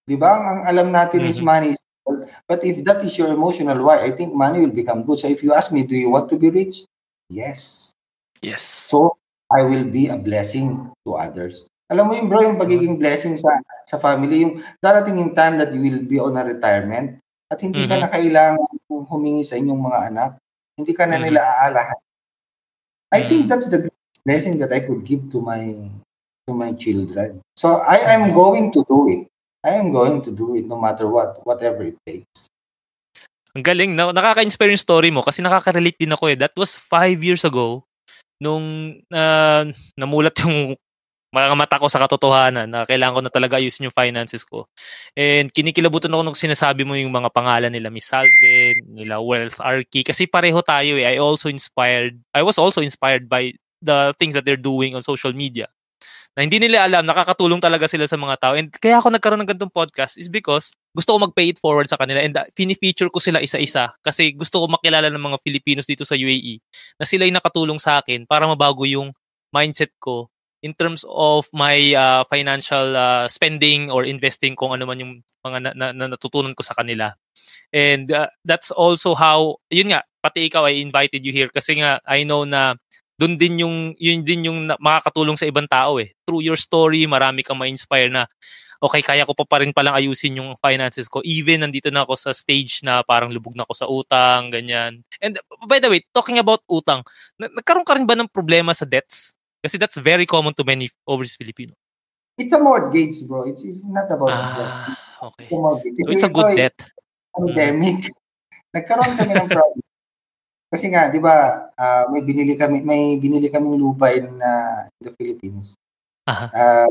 Di ba? Ang alam natin mm-hmm. is money is But if that is your emotional why, I think money will become good. So if you ask me, do you want to be rich? Yes. Yes. So I will be a blessing to others. Alam mo yung bro, yung pagiging blessing sa sa family, yung darating yung time that you will be on a retirement at hindi mm-hmm. ka na kailangan humingi sa inyong mga anak. Hindi ka na mm-hmm. nila aalahan. I mm-hmm. think that's the blessing that I could give to my to my children. So I am going to do it. I am going to do it no matter what, whatever it takes. Ang galing. Na, nakaka-inspire yung story mo kasi nakaka-relate din ako eh. That was five years ago nung uh, namulat yung mga mata ko sa katotohanan na kailangan ko na talaga ayusin yung finances ko. And kinikilabutan ako nung sinasabi mo yung mga pangalan nila Miss Salvin, nila Wealth Archie kasi pareho tayo eh. I also inspired, I was also inspired by the things that they're doing on social media na hindi nila alam, nakakatulong talaga sila sa mga tao. And kaya ako nagkaroon ng ganitong podcast is because gusto ko mag-pay it forward sa kanila and uh, fini-feature ko sila isa-isa kasi gusto ko makilala ng mga Filipinos dito sa UAE na sila yung nakatulong sa akin para mabago yung mindset ko in terms of my uh, financial uh, spending or investing kung ano man yung mga na, na, na natutunan ko sa kanila. And uh, that's also how, yun nga, pati ikaw I invited you here kasi nga I know na doon din yung yun din yung makakatulong sa ibang tao eh. Through your story, marami kang ma-inspire na okay, kaya ko pa pa rin palang ayusin yung finances ko. Even nandito na ako sa stage na parang lubog na ako sa utang, ganyan. And by the way, talking about utang, nagkaroon ka rin ba ng problema sa debts? Kasi that's very common to many overseas Filipino. It's a mortgage, bro. It's, it's not about ah, debt. Okay. It's a mortgage. So it's a good debt. Pandemic. Mm. <laughs> Nagkaroon kami ng problem. Kasi nga, 'di ba, uh, may binili kami may binili kaming lupa in, uh, in the Philippines. Uh-huh. Uh,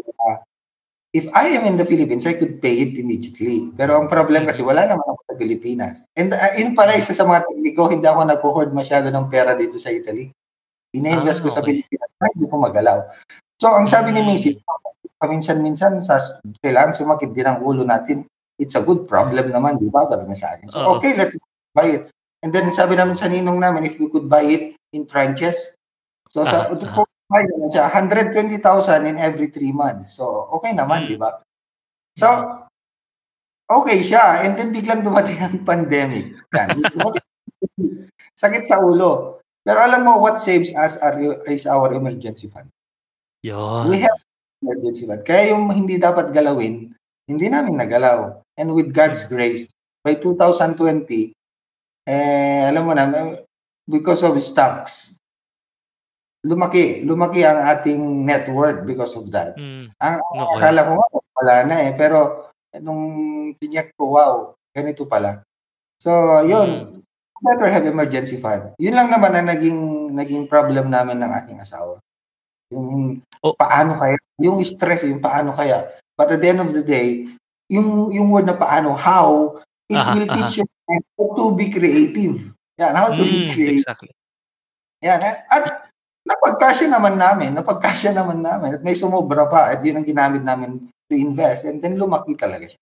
if I am in the Philippines, I could pay it immediately. Pero ang problem kasi wala naman ako sa Pilipinas. And uh, yun pala isa sa mga tekniko, hindi ako nag-hoard masyado ng pera dito sa Italy. Ina-invest ah, ko sa Pilipinas, hindi ko magalaw. So, ang sabi ni hmm. Mrs., paminsan-minsan, sa, kailangan sumakit din ang ulo natin. It's a good problem naman, di ba? Sabi niya sa akin. So, okay, let's buy it. And then, sabi namin sa ninong namin, if we could buy it in tranches. So, sa, uh-huh may naman siya, 120,000 in every 3 months. So, okay naman, mm. di ba? So, okay siya. And then biglang dumating ang pandemic. Yan. <laughs> Sakit sa ulo. Pero alam mo, what saves us are, is our emergency fund. Yun. We have emergency fund. Kaya yung hindi dapat galawin, hindi namin nagalaw. And with God's grace, by 2020, eh, alam mo na, because of stocks, lumaki, lumaki ang ating net worth because of that. Mm. Ang okay. akala ko nga, wala na eh. Pero nung tinyak ko, wow, ganito pala. So, yun, mm. better have emergency fund. Yun lang naman ang naging, naging problem namin ng aking asawa. Yung oh. paano kaya, yung stress, yung paano kaya. But at the end of the day, yung, yung word na paano, how, it aha, will teach aha. You how to be creative. Yan, how to mm, be creative. Exactly. Yan. At napagkasya naman namin, napagkasya naman namin at may sumobra pa at yun ang ginamit namin to invest and then lumaki talaga siya.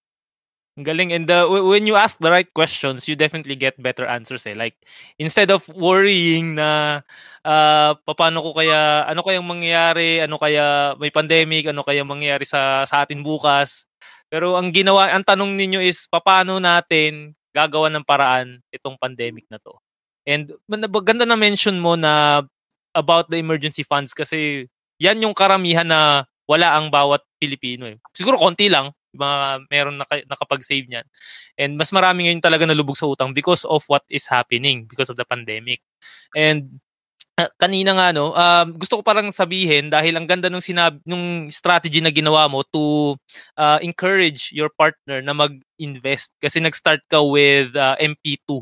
Ang galing. And uh, when you ask the right questions, you definitely get better answers eh. Like, instead of worrying na uh, paano ko kaya, ano kayang mangyayari, ano kaya may pandemic, ano kaya mangyayari sa, sa atin bukas. Pero ang ginawa, ang tanong ninyo is, paano natin gagawa ng paraan itong pandemic na to. And ganda na mention mo na about the emergency funds kasi yan yung karamihan na wala ang bawat Pilipino eh. Siguro konti lang, mga meron naka, nakapag-save niyan. And mas marami ngayon talaga nalubog sa utang because of what is happening because of the pandemic. And kanina nga no, uh, gusto ko parang sabihin dahil ang ganda nung sinab nung strategy na ginawa mo to uh, encourage your partner na mag-invest kasi nag-start ka with uh, MP2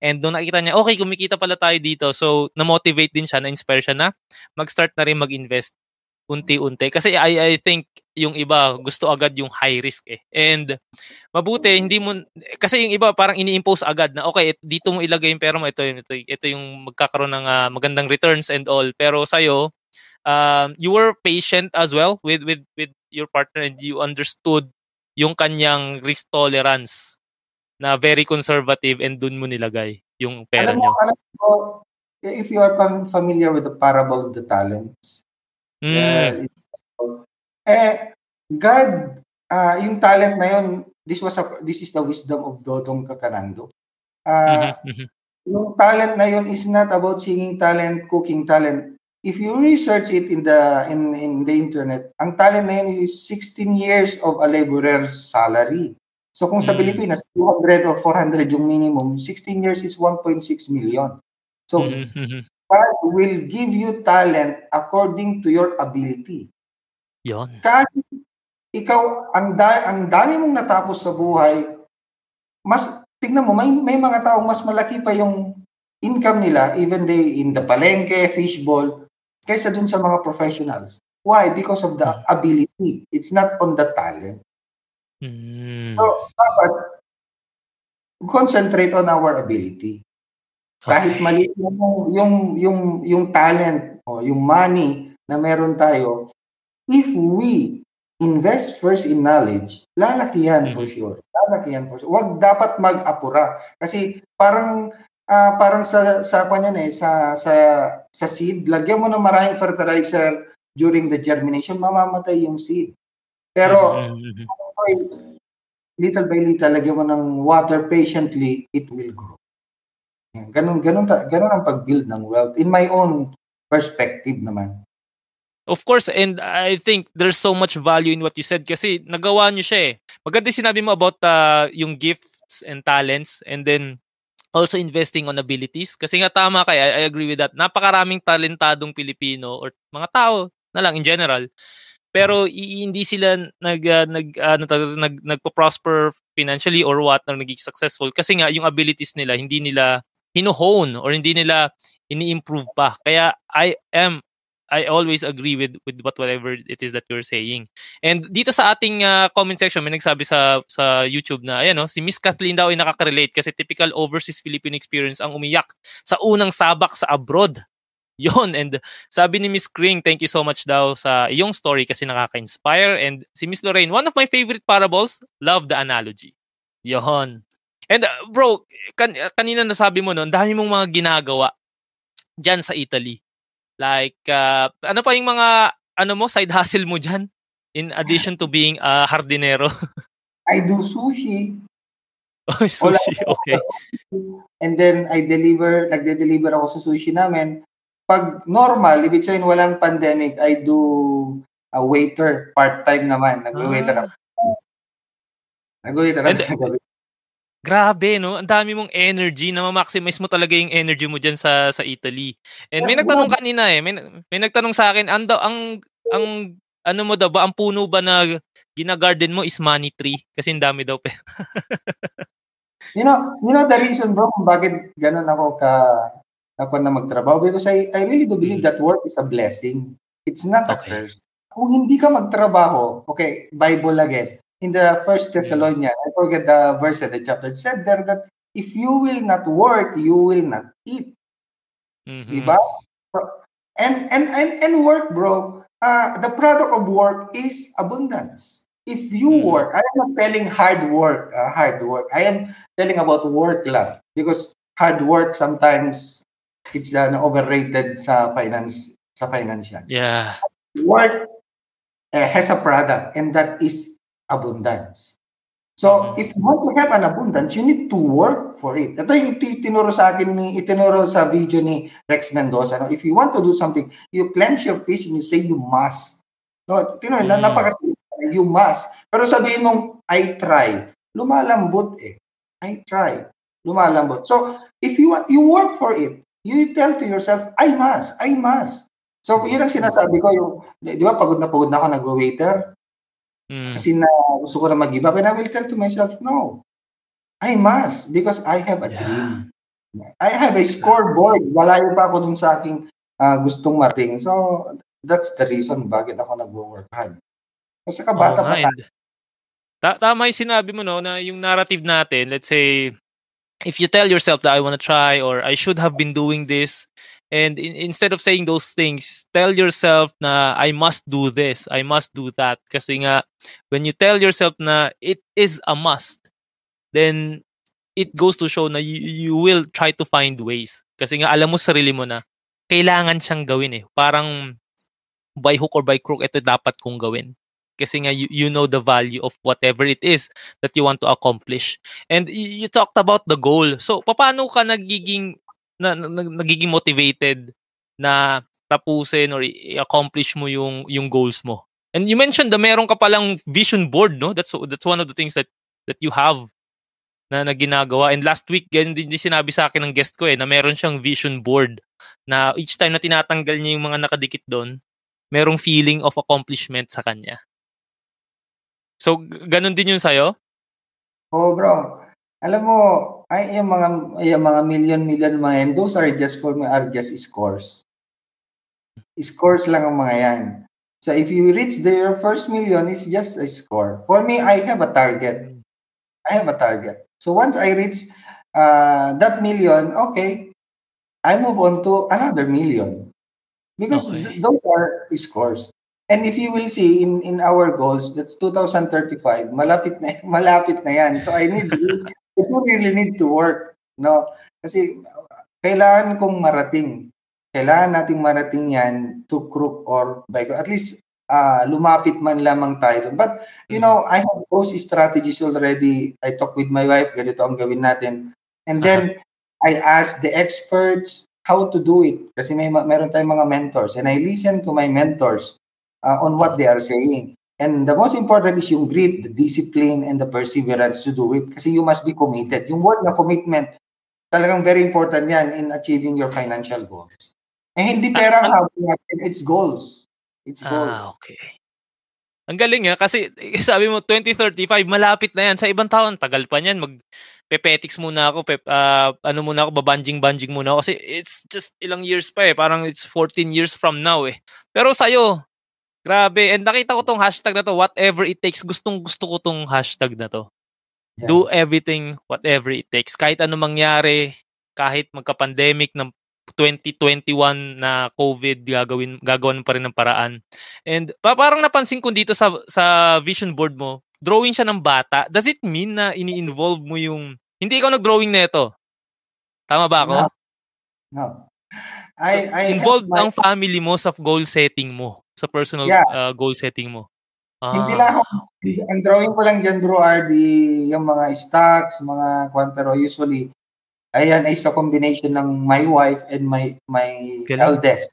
And doon nakita niya, okay, kumikita pala tayo dito. So, na-motivate din siya, na-inspire siya na mag-start na rin mag-invest unti-unti. Kasi I, I think yung iba gusto agad yung high risk eh. And mabuti, hindi mo, kasi yung iba parang ini-impose agad na, okay, dito mo ilagay yung pera mo, ito, ito, ito yung magkakaroon ng uh, magandang returns and all. Pero sa'yo, um, you were patient as well with, with, with your partner and you understood yung kanyang risk tolerance na very conservative and dun mo nilagay yung pera alam mo, nyo. Alam mo, if you are familiar with the parable of the talents, mm. uh, it's, eh, God, uh, yung talent na yun, this was a, this is the wisdom of Dodong Kakanando. Uh, mm-hmm, mm-hmm. Yung talent na yun is not about singing talent, cooking talent. If you research it in the in in the internet, ang talent na yun is 16 years of a laborer's salary. So kung sa mm. Pilipinas, 200 or 400 yung minimum, 16 years is 1.6 million. So mm-hmm. God will give you talent according to your ability. Yon. Kasi ikaw, ang, da- ang dami mong natapos sa buhay, mas, tignan mo, may, may mga taong mas malaki pa yung income nila, even they in the palengke, fishball, kaysa dun sa mga professionals. Why? Because of the ability. It's not on the talent. Mm. So, dapat concentrate on our ability. Kahit mali yung, yung, yung, yung talent o yung money na meron tayo, if we invest first in knowledge, lalaki yan for sure. Lalaki yan for sure. Huwag dapat mag-apura. Kasi parang ah, parang sa sa kanyan eh sa sa sa seed, lagyan mo ng maraming fertilizer during the germination, mamamatay yung seed. Pero Mhm, mhm. okay, little by little, lagyan mo ng water patiently, it will grow. Ganun, ganun, ta- ganun ang pag-build ng wealth. In my own perspective naman. Of course, and I think there's so much value in what you said kasi nagawa niyo siya eh. Maganda sinabi mo about uh, yung gifts and talents and then also investing on abilities. Kasi nga tama kay I, I agree with that. Napakaraming talentadong Pilipino or mga tao na lang in general. Pero i- hindi sila nag uh, nag ano tawag- nag nagpo-prosper financially or what na naging successful kasi nga yung abilities nila hindi nila hino-hone or hindi nila ini-improve pa. Kaya I am I always agree with with what whatever it is that you're saying. And dito sa ating uh, comment section may nagsabi sa sa YouTube na ayan no, si Miss Kathleen daw ay nakaka-relate kasi typical overseas Philippine experience ang umiyak sa unang sabak sa abroad. <laughs> Yon and sabi ni Miss Kring, thank you so much daw sa iyong story kasi nakaka-inspire and si Miss Lorraine, one of my favorite parables, love the analogy. Yon. And uh, bro, kan- kanina nasabi mo no, ang dami mong mga ginagawa diyan sa Italy. Like, uh, ano pa yung mga, ano mo, side hustle mo dyan? In addition to being a hardinero. I do sushi, <laughs> oh, sushi, okay. and then I deliver, nagde-deliver ako sa sushi namin. Pag normal, ibig sabihin walang pandemic, I do a waiter, part-time naman. Nag-waiter Ah. ako. Nag-waiter ako sa gabi. Grabe, no? Ang dami mong energy na ma-maximize mo talaga yung energy mo dyan sa sa Italy. And may nagtanong kanina eh, may, may nagtanong sa akin, ang, ang, ang, ano mo daw ba, ang puno ba na ginagarden mo is money tree? Kasi ang dami daw pa. <laughs> You know, you know the reason bro kung bakit ganun ako ka ako na magtrabaho because I I really do believe that work is a blessing. It's not a Okay. curse. Kung hindi ka magtrabaho, okay, Bible again. In the first Thessalonians, I forget the verse at the chapter, it said there that if you will not work, you will not eat. Mhm. Diba? And and and and work, bro. Uh, the product of work is abundance. If you Mm. work, I am not telling hard work, uh, hard work. I am telling about work lang because hard work sometimes it's uh, overrated sa finance sa financial. Yeah. Work uh, has a product and that is abundance. So, Mhm. if you want to have an abundance, you need to work for it. Ito yung ti- tinuro sa akin ni itinuro sa video ni Rex Mendoza. No? If you want to do something, you clench your fist and you say you must. No, tinuro, na Mm. napakatigas. You must. Pero sabihin mong I try. Lumalambot eh. I try. Lumalambot. So, if you want, you work for it. You tell to yourself, I must. I must. So, yun ang sinasabi ko. Yung, di ba, pagod na pagod na ako nag-waiter. Mm. Kasi na gusto ko na up. And I will tell to myself, no. I must because I have a Yeah. dream. I have a scoreboard. Malayo pa ako dun sa aking ah, gustong marating. So, that's the reason bakit ako nag-work hard. Kasi kabata Oo pa tayo. ta- tama yung sinabi mo, no, na yung narrative natin, let's say, if you tell yourself that I want to try or I should have been doing this, and in- instead of saying those things, tell yourself na I must do this, I must do that. Kasi nga, when you tell yourself na it is a must, then it goes to show na you, you will try to find ways. Kasi nga, alam mo sa sarili mo na kailangan siyang gawin eh. Parang by hook or by crook, ito dapat kong gawin kasi nga you, you know the value of whatever it is that you want to accomplish. And you talked about the goal. So paano ka nagiging na, na- na- nagiging motivated na tapusin or i-accomplish mo yung yung goals mo? And you mentioned na meron ka palang vision board, no? That's that's one of the things that that you have na, na ginagawa. And last week, ganun din, sinabi sa akin ng guest ko eh, na meron siyang vision board na each time na tinatanggal niya yung mga nakadikit doon, merong feeling of accomplishment sa kanya. So, ganun din yun sa'yo? Oh, bro. Alam mo, ay yung mga yung mga million million mga yan, those are just for me are just scores. Scores lang ang mga yan. So if you reach the your first million, it's just a score. For me, I have a target. I have a target. So once I reach uh, that million, okay, I move on to another million. Because Okay. th- those are scores. And if you will see in in our goals, that's 2035. Malapit na <laughs> malapit na 'yan. So I need I really need to work, no? Kasi kailangan kong marating. Kailangan nating marating 'yan to crook or by at least uh, lumapit man lamang tayo doon. But you know, I have those strategies already. I talk with my wife, ganito ang gawin natin. And then uh-huh. I ask the experts how to do it kasi may meron tayong mga mentors and I listen to my mentors uh, on what they are saying. And the most important is yung grit, the discipline, and the perseverance to do it. Kasi you must be committed. Yung word na commitment, talagang very important yan in achieving your financial goals. Eh, hindi pera ang habol natin, it's goals. It's goals. Ah, okay. Ang galing nga, kasi eh, sabi mo 2035, malapit na yan. Sa ibang taon, tagal pa niyan. Mag, pepetics muna ako, pep, uh, ano muna ako, babanjing-banjing muna ako. Kasi it's just ilang years pa eh. Parang it's 14 years from now eh. Pero sa'yo, Grabe. And nakita ko tong hashtag na to, whatever it takes. Gustong gusto ko tong hashtag na to. Yes. Do everything, whatever it takes. Kahit ano mangyari, kahit magka-pandemic ng 2021 na COVID, gagawin, gagawin pa rin ng paraan. And pa, parang napansin ko dito sa, sa vision board mo, drawing siya ng bata. Does it mean na ini-involve mo yung... Hindi ikaw nag-drawing nito? Tama ba ako? No. no. I, I involved my... ang family mo sa goal setting mo sa personal yeah. uh, goal setting mo? Ah, hindi lang ako, okay. ang drawing ko lang dyan bro are the, yung mga stocks, mga kwan, pero usually, ayan is a combination ng my wife and my my Galing. eldest.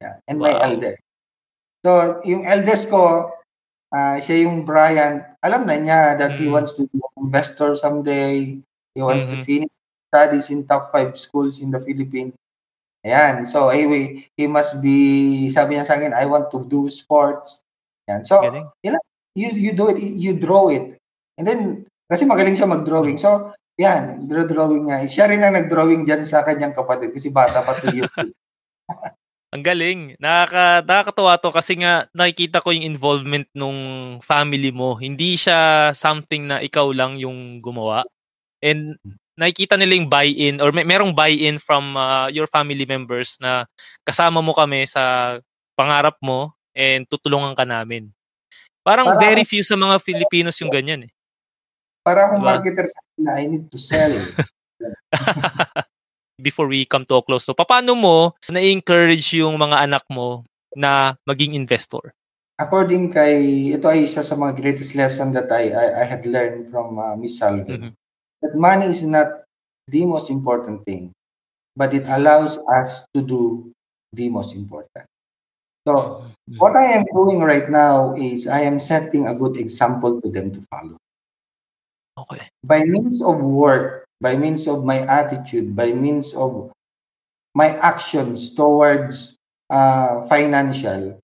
Yeah, and wow. my eldest. So, yung eldest ko, uh, siya yung Brian, alam na niya that mm. he wants to be an investor someday. He wants mm-hmm. to finish studies in top five schools in the Philippines. Ayan. So, anyway, he must be, sabi niya sa akin, I want to do sports. Ayan. So, you, you, you do it, you draw it. And then, kasi magaling siya mag-drawing. So, yan, draw-drawing niya. Siya rin ang nag-drawing dyan sa kanyang kapatid kasi bata pa to yun. <laughs> ang galing. Nakaka, nakakatawa to kasi nga nakikita ko yung involvement nung family mo. Hindi siya something na ikaw lang yung gumawa. And nakikita nila yung buy-in or may merong buy-in from uh, your family members na kasama mo kami sa pangarap mo and tutulungan ka namin. Parang para very few sa mga Filipinos yung ganyan eh. Para akong diba? marketer sa na I need to sell. <laughs> Before we come to a close, so paano mo na-encourage yung mga anak mo na maging investor? According kay, ito ay isa sa mga greatest lesson that I I, I had learned from uh, Miss Salve. Mm-hmm that money is not the most important thing, but it allows us to do the most important. So, mm-hmm. what I am doing right now is I am setting a good example to them to follow. Okay. By means of work, by means of my attitude, by means of my actions towards uh, financial,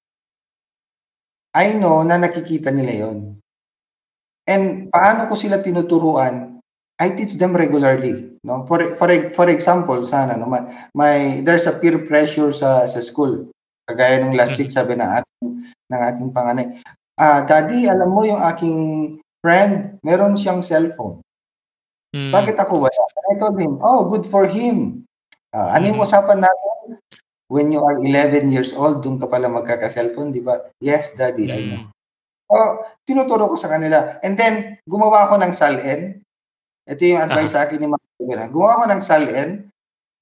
I know na nakikita nila yon. And paano ko sila tinuturuan? I teach them regularly. No? For, for, for example, sana, no, my, my, there's a peer pressure sa, sa school. Kagaya nung last week sabi ng ating, ng ating panganay, ah, Daddy, alam mo yung aking friend, meron siyang cellphone. Mm. Bakit ako wala? I told him, oh, good for him. Uh, ano yung mm. usapan natin? When you are 11 years old, doon ka pala magkaka-cellphone, di ba? Yes, Daddy, mm. I know. Oh, tinuturo ko sa kanila. And then, gumawa ako ng salin ito yung advice uh-huh. <laughs> sa akin ni Mas Rivera. Gumawa ako ng SALN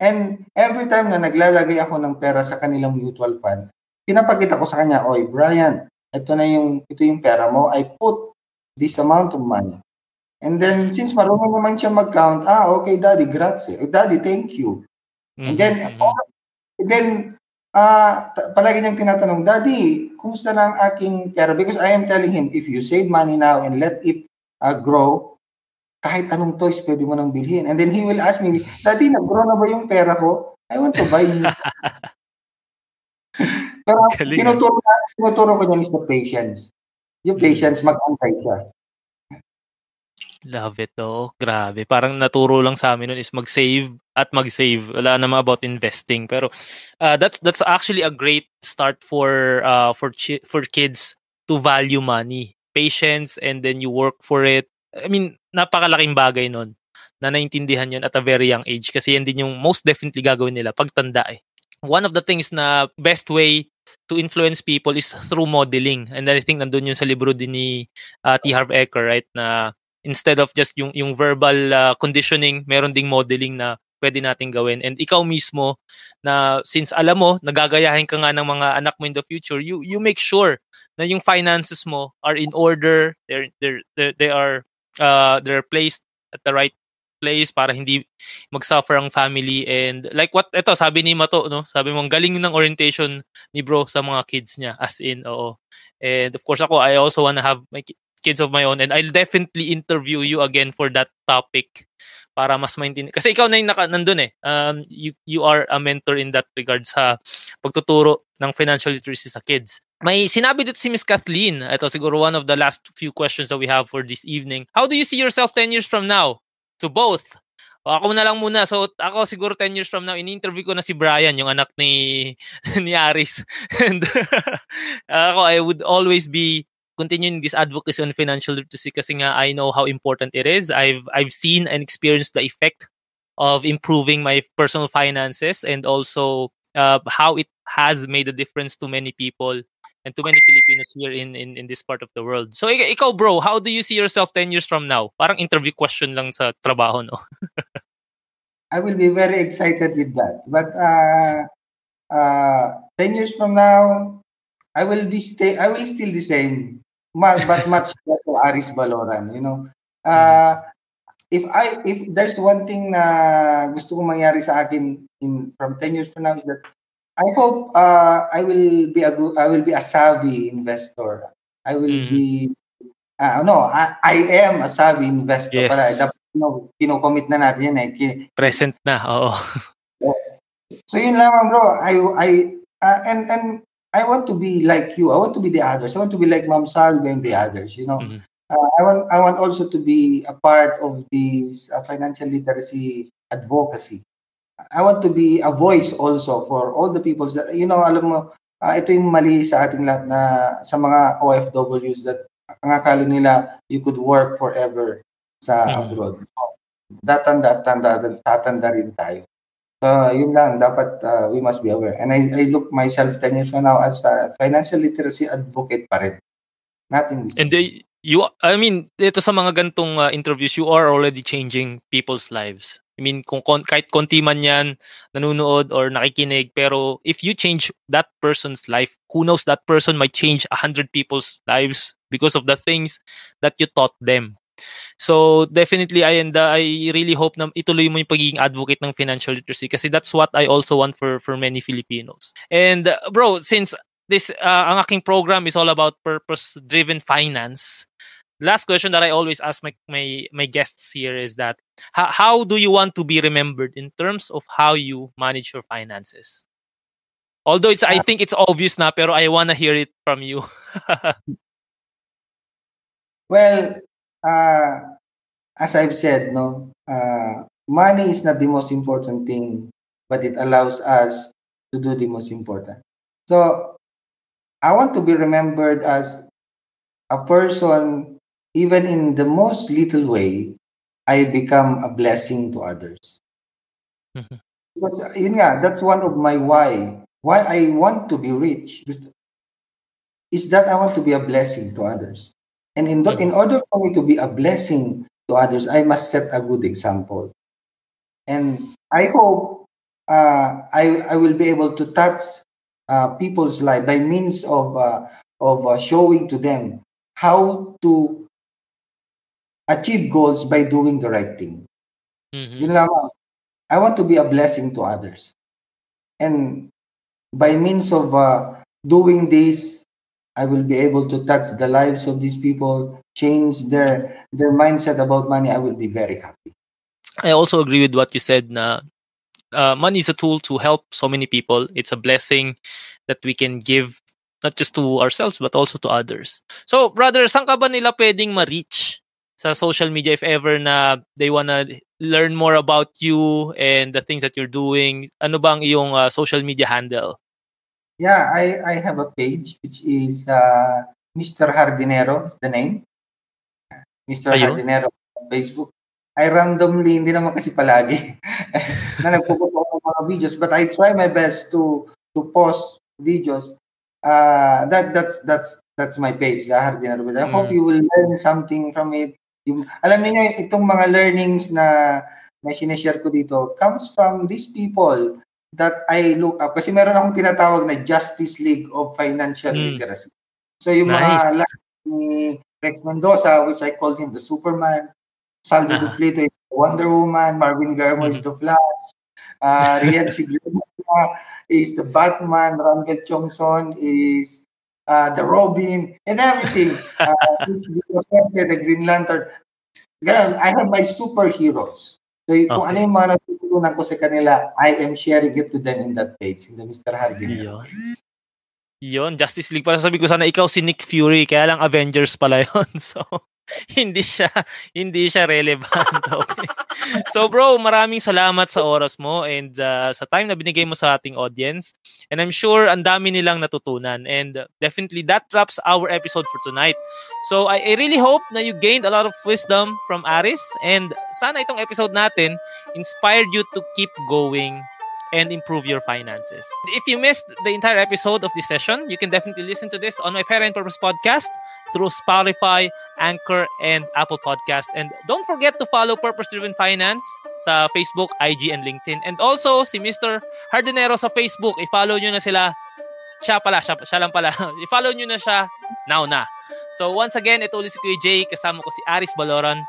and every time na naglalagay ako ng pera sa kanilang mutual fund, pinapakita ko sa kanya, Oy, Brian, ito na yung, ito yung pera mo. I put this amount of money. And then, since marunong naman siya mag-count, ah, okay, daddy, grazie. Oh, daddy, thank you. Mm-hmm. And then, oh, and then, uh, palagi niyang tinatanong, daddy, kumusta na ang aking pera? Because I am telling him, if you save money now and let it uh, grow, kahit anong toys pwede mo nang bilhin. And then he will ask me, Daddy, nag-grow na ba yung pera ko? I want to buy new. <laughs> Pero tinuturo, tinuturo ko niyan is the patience. Yung mm. patience, mag-antay siya. Love it, oh. Grabe. Parang naturo lang sa amin nun is mag-save at mag-save. Wala naman about investing. Pero uh, that's that's actually a great start for uh, for chi- for kids to value money. Patience and then you work for it. I mean, napakalaking bagay nun na naintindihan yun at a very young age kasi yan din yung most definitely gagawin nila pagtanda eh. One of the things na best way to influence people is through modeling. And I think nandun yun sa libro din ni uh, T. Harv Eker, right? Na instead of just yung, yung verbal uh, conditioning, meron ding modeling na pwede nating gawin. And ikaw mismo, na since alam mo, nagagayahin ka nga ng mga anak mo in the future, you you make sure na yung finances mo are in order, they're, they're, they're, they are uh, they're placed at the right place para hindi mag-suffer ang family and like what ito sabi ni Mato no sabi mo galing ng orientation ni bro sa mga kids niya as in oo and of course ako I also wanna have my kids of my own and I'll definitely interview you again for that topic para mas maintindihan. Kasi ikaw na yung naka, nandun eh. Um, you, you are a mentor in that regard sa pagtuturo ng financial literacy sa kids. May sinabi dito si Miss Kathleen. Ito siguro one of the last few questions that we have for this evening. How do you see yourself 10 years from now? To both. O ako na lang muna. So ako siguro 10 years from now, in-interview ko na si Brian, yung anak ni <laughs> ni Aris. And <laughs> ako, I would always be continuing this advocacy on financial literacy kasi nga I know how important it is. I've I've seen and experienced the effect of improving my personal finances and also uh, how it has made a difference to many people and to many Filipinos here in, in in this part of the world. So ikaw bro, how do you see yourself 10 years from now? Parang interview question lang sa trabaho no. <laughs> I will be very excited with that. But uh uh 10 years from now I will be stay I will still the same but much <laughs> better Aris Baloran, you know. Uh, if I if there's one thing na gusto kong mangyari sa akin in from 10 years from now is that I hope uh, I will be a I will be a savvy investor. I will mm. be uh, no, I, I am a savvy investor yes. para dapat know, kino-commit na natin yan eh. Present na, oo. so yun lang bro. I I uh, and and I want to be like you. I want to be the others. I want to be like Mom Salve and the others. You know, mm-hmm. uh, I want I want also to be a part of this uh, financial literacy advocacy. I want to be a voice also for all the people that you know. Alam mo, uh, ito yung mali sa ating lahat na sa mga OFWs that ang akala nila you could work forever sa mm-hmm. abroad. Datanda, tanda, tatanda rin tayo. Uh, yun lang, dapat uh, we must be aware. And I, I look myself 10 years from now as a financial literacy advocate pa rin. Nothing. And they, you, I mean, ito sa mga gantong uh, interviews, you are already changing people's lives. I mean, kung kon, kahit konti man yan, nanonood or nakikinig, pero if you change that person's life, who knows, that person might change a hundred people's lives because of the things that you taught them. So definitely I and I really hope na ituloy mo yung pagiging advocate ng financial literacy kasi that's what I also want for for many Filipinos. And uh, bro, since this uh, ang aking program is all about purpose driven finance, last question that I always ask my my my guests here is that how, how do you want to be remembered in terms of how you manage your finances? Although it's I think it's obvious na pero I wanna hear it from you. <laughs> well, uh, as I've said, no, uh, money is not the most important thing, but it allows us to do the most important. So I want to be remembered as a person, even in the most little way, I become a blessing to others. Mm-hmm. Because yun nga, that's one of my why. Why I want to be rich is that I want to be a blessing to others. And in, the, in order for me to be a blessing to others, I must set a good example. And I hope uh, I, I will be able to touch uh, people's life by means of, uh, of uh, showing to them how to achieve goals by doing the right thing. Mm-hmm. Yun lamang. I want to be a blessing to others. And by means of uh, doing this, I will be able to touch the lives of these people, change their their mindset about money. I will be very happy. I also agree with what you said. Na uh, money is a tool to help so many people. It's a blessing that we can give not just to ourselves but also to others. So, brother, saan ka ba nila pwedeng ma-reach sa social media if ever na they wanna learn more about you and the things that you're doing? Ano bang iyong uh, social media handle? Yeah, I, I have a page which is uh, Mr. Hardinero is the name. Mr. Ayun. Hardinero on Facebook. I randomly, hindi naman kasi palagi, <laughs> na nagpo-post ako ng mga videos but I try my best to to post videos uh, that that's that's that's my page, La Hardinero. I mm. hope you will learn something from it. Yung, alam niyo itong mga learnings na na sineshare ko dito comes from these people that I look up. Kasi meron akong tinatawag na Justice League of Financial mm. Literacy. So yung nice. mga ni Rex Mendoza, which I called him the Superman, Salvo uh-huh. Duplito is the Wonder Woman, Marvin Garmo mm-hmm. is the Flash, uh, Rian Sigloma is the Batman, Rangel Chongson is uh, the Robin, and everything. Uh, <laughs> the Green Lantern. Ganun, I have my superheroes. So okay. kung ano yung mga natutunan ko sa kanila, I am sharing it to them in that page, in the Mr. Hardin. Yun. Yun, Justice League. Para sabi ko sana ikaw si Nick Fury, kaya lang Avengers pala yun. <laughs> So, <laughs> hindi siya hindi siya relevant. <laughs> Okay. So bro, maraming salamat sa oras mo and uh, sa time na binigay mo sa ating audience. And I'm sure ang dami nilang natutunan and definitely that wraps our episode for tonight. So I, I really hope na you gained a lot of wisdom from Aris and sana itong episode natin inspired you to keep going and improve your finances. If you missed the entire episode of this session, you can definitely listen to this on my Parent Purpose podcast through Spotify, Anchor, and Apple Podcast. And don't forget to follow Purpose Driven Finance sa Facebook, IG, and LinkedIn. And also, si Mr. Hardinero sa Facebook, i-follow nyo na sila. Siya pala, siya, siya lang pala. <laughs> i-follow nyo na siya now na. So once again, ito ulit si Kuya Jay, kasama ko si Aris Baloran,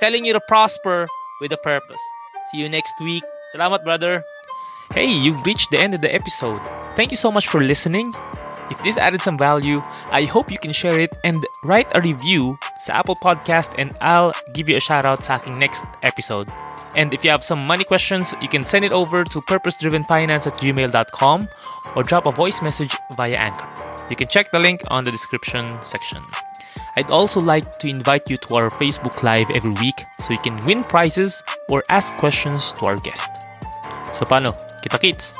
telling you to prosper with a purpose. See you next week. Salamat, brother. Hey, you've reached the end of the episode. Thank you so much for listening. If this added some value, I hope you can share it and write a review sa Apple Podcast and I'll give you a shout out sa aking next episode. And if you have some money questions, you can send it over to purposedrivenfinance at gmail.com or drop a voice message via Anchor. You can check the link on the description section. I'd also like to invite you to our Facebook Live every week so you can win prizes or ask questions to our guest. So paano? Kita-kits!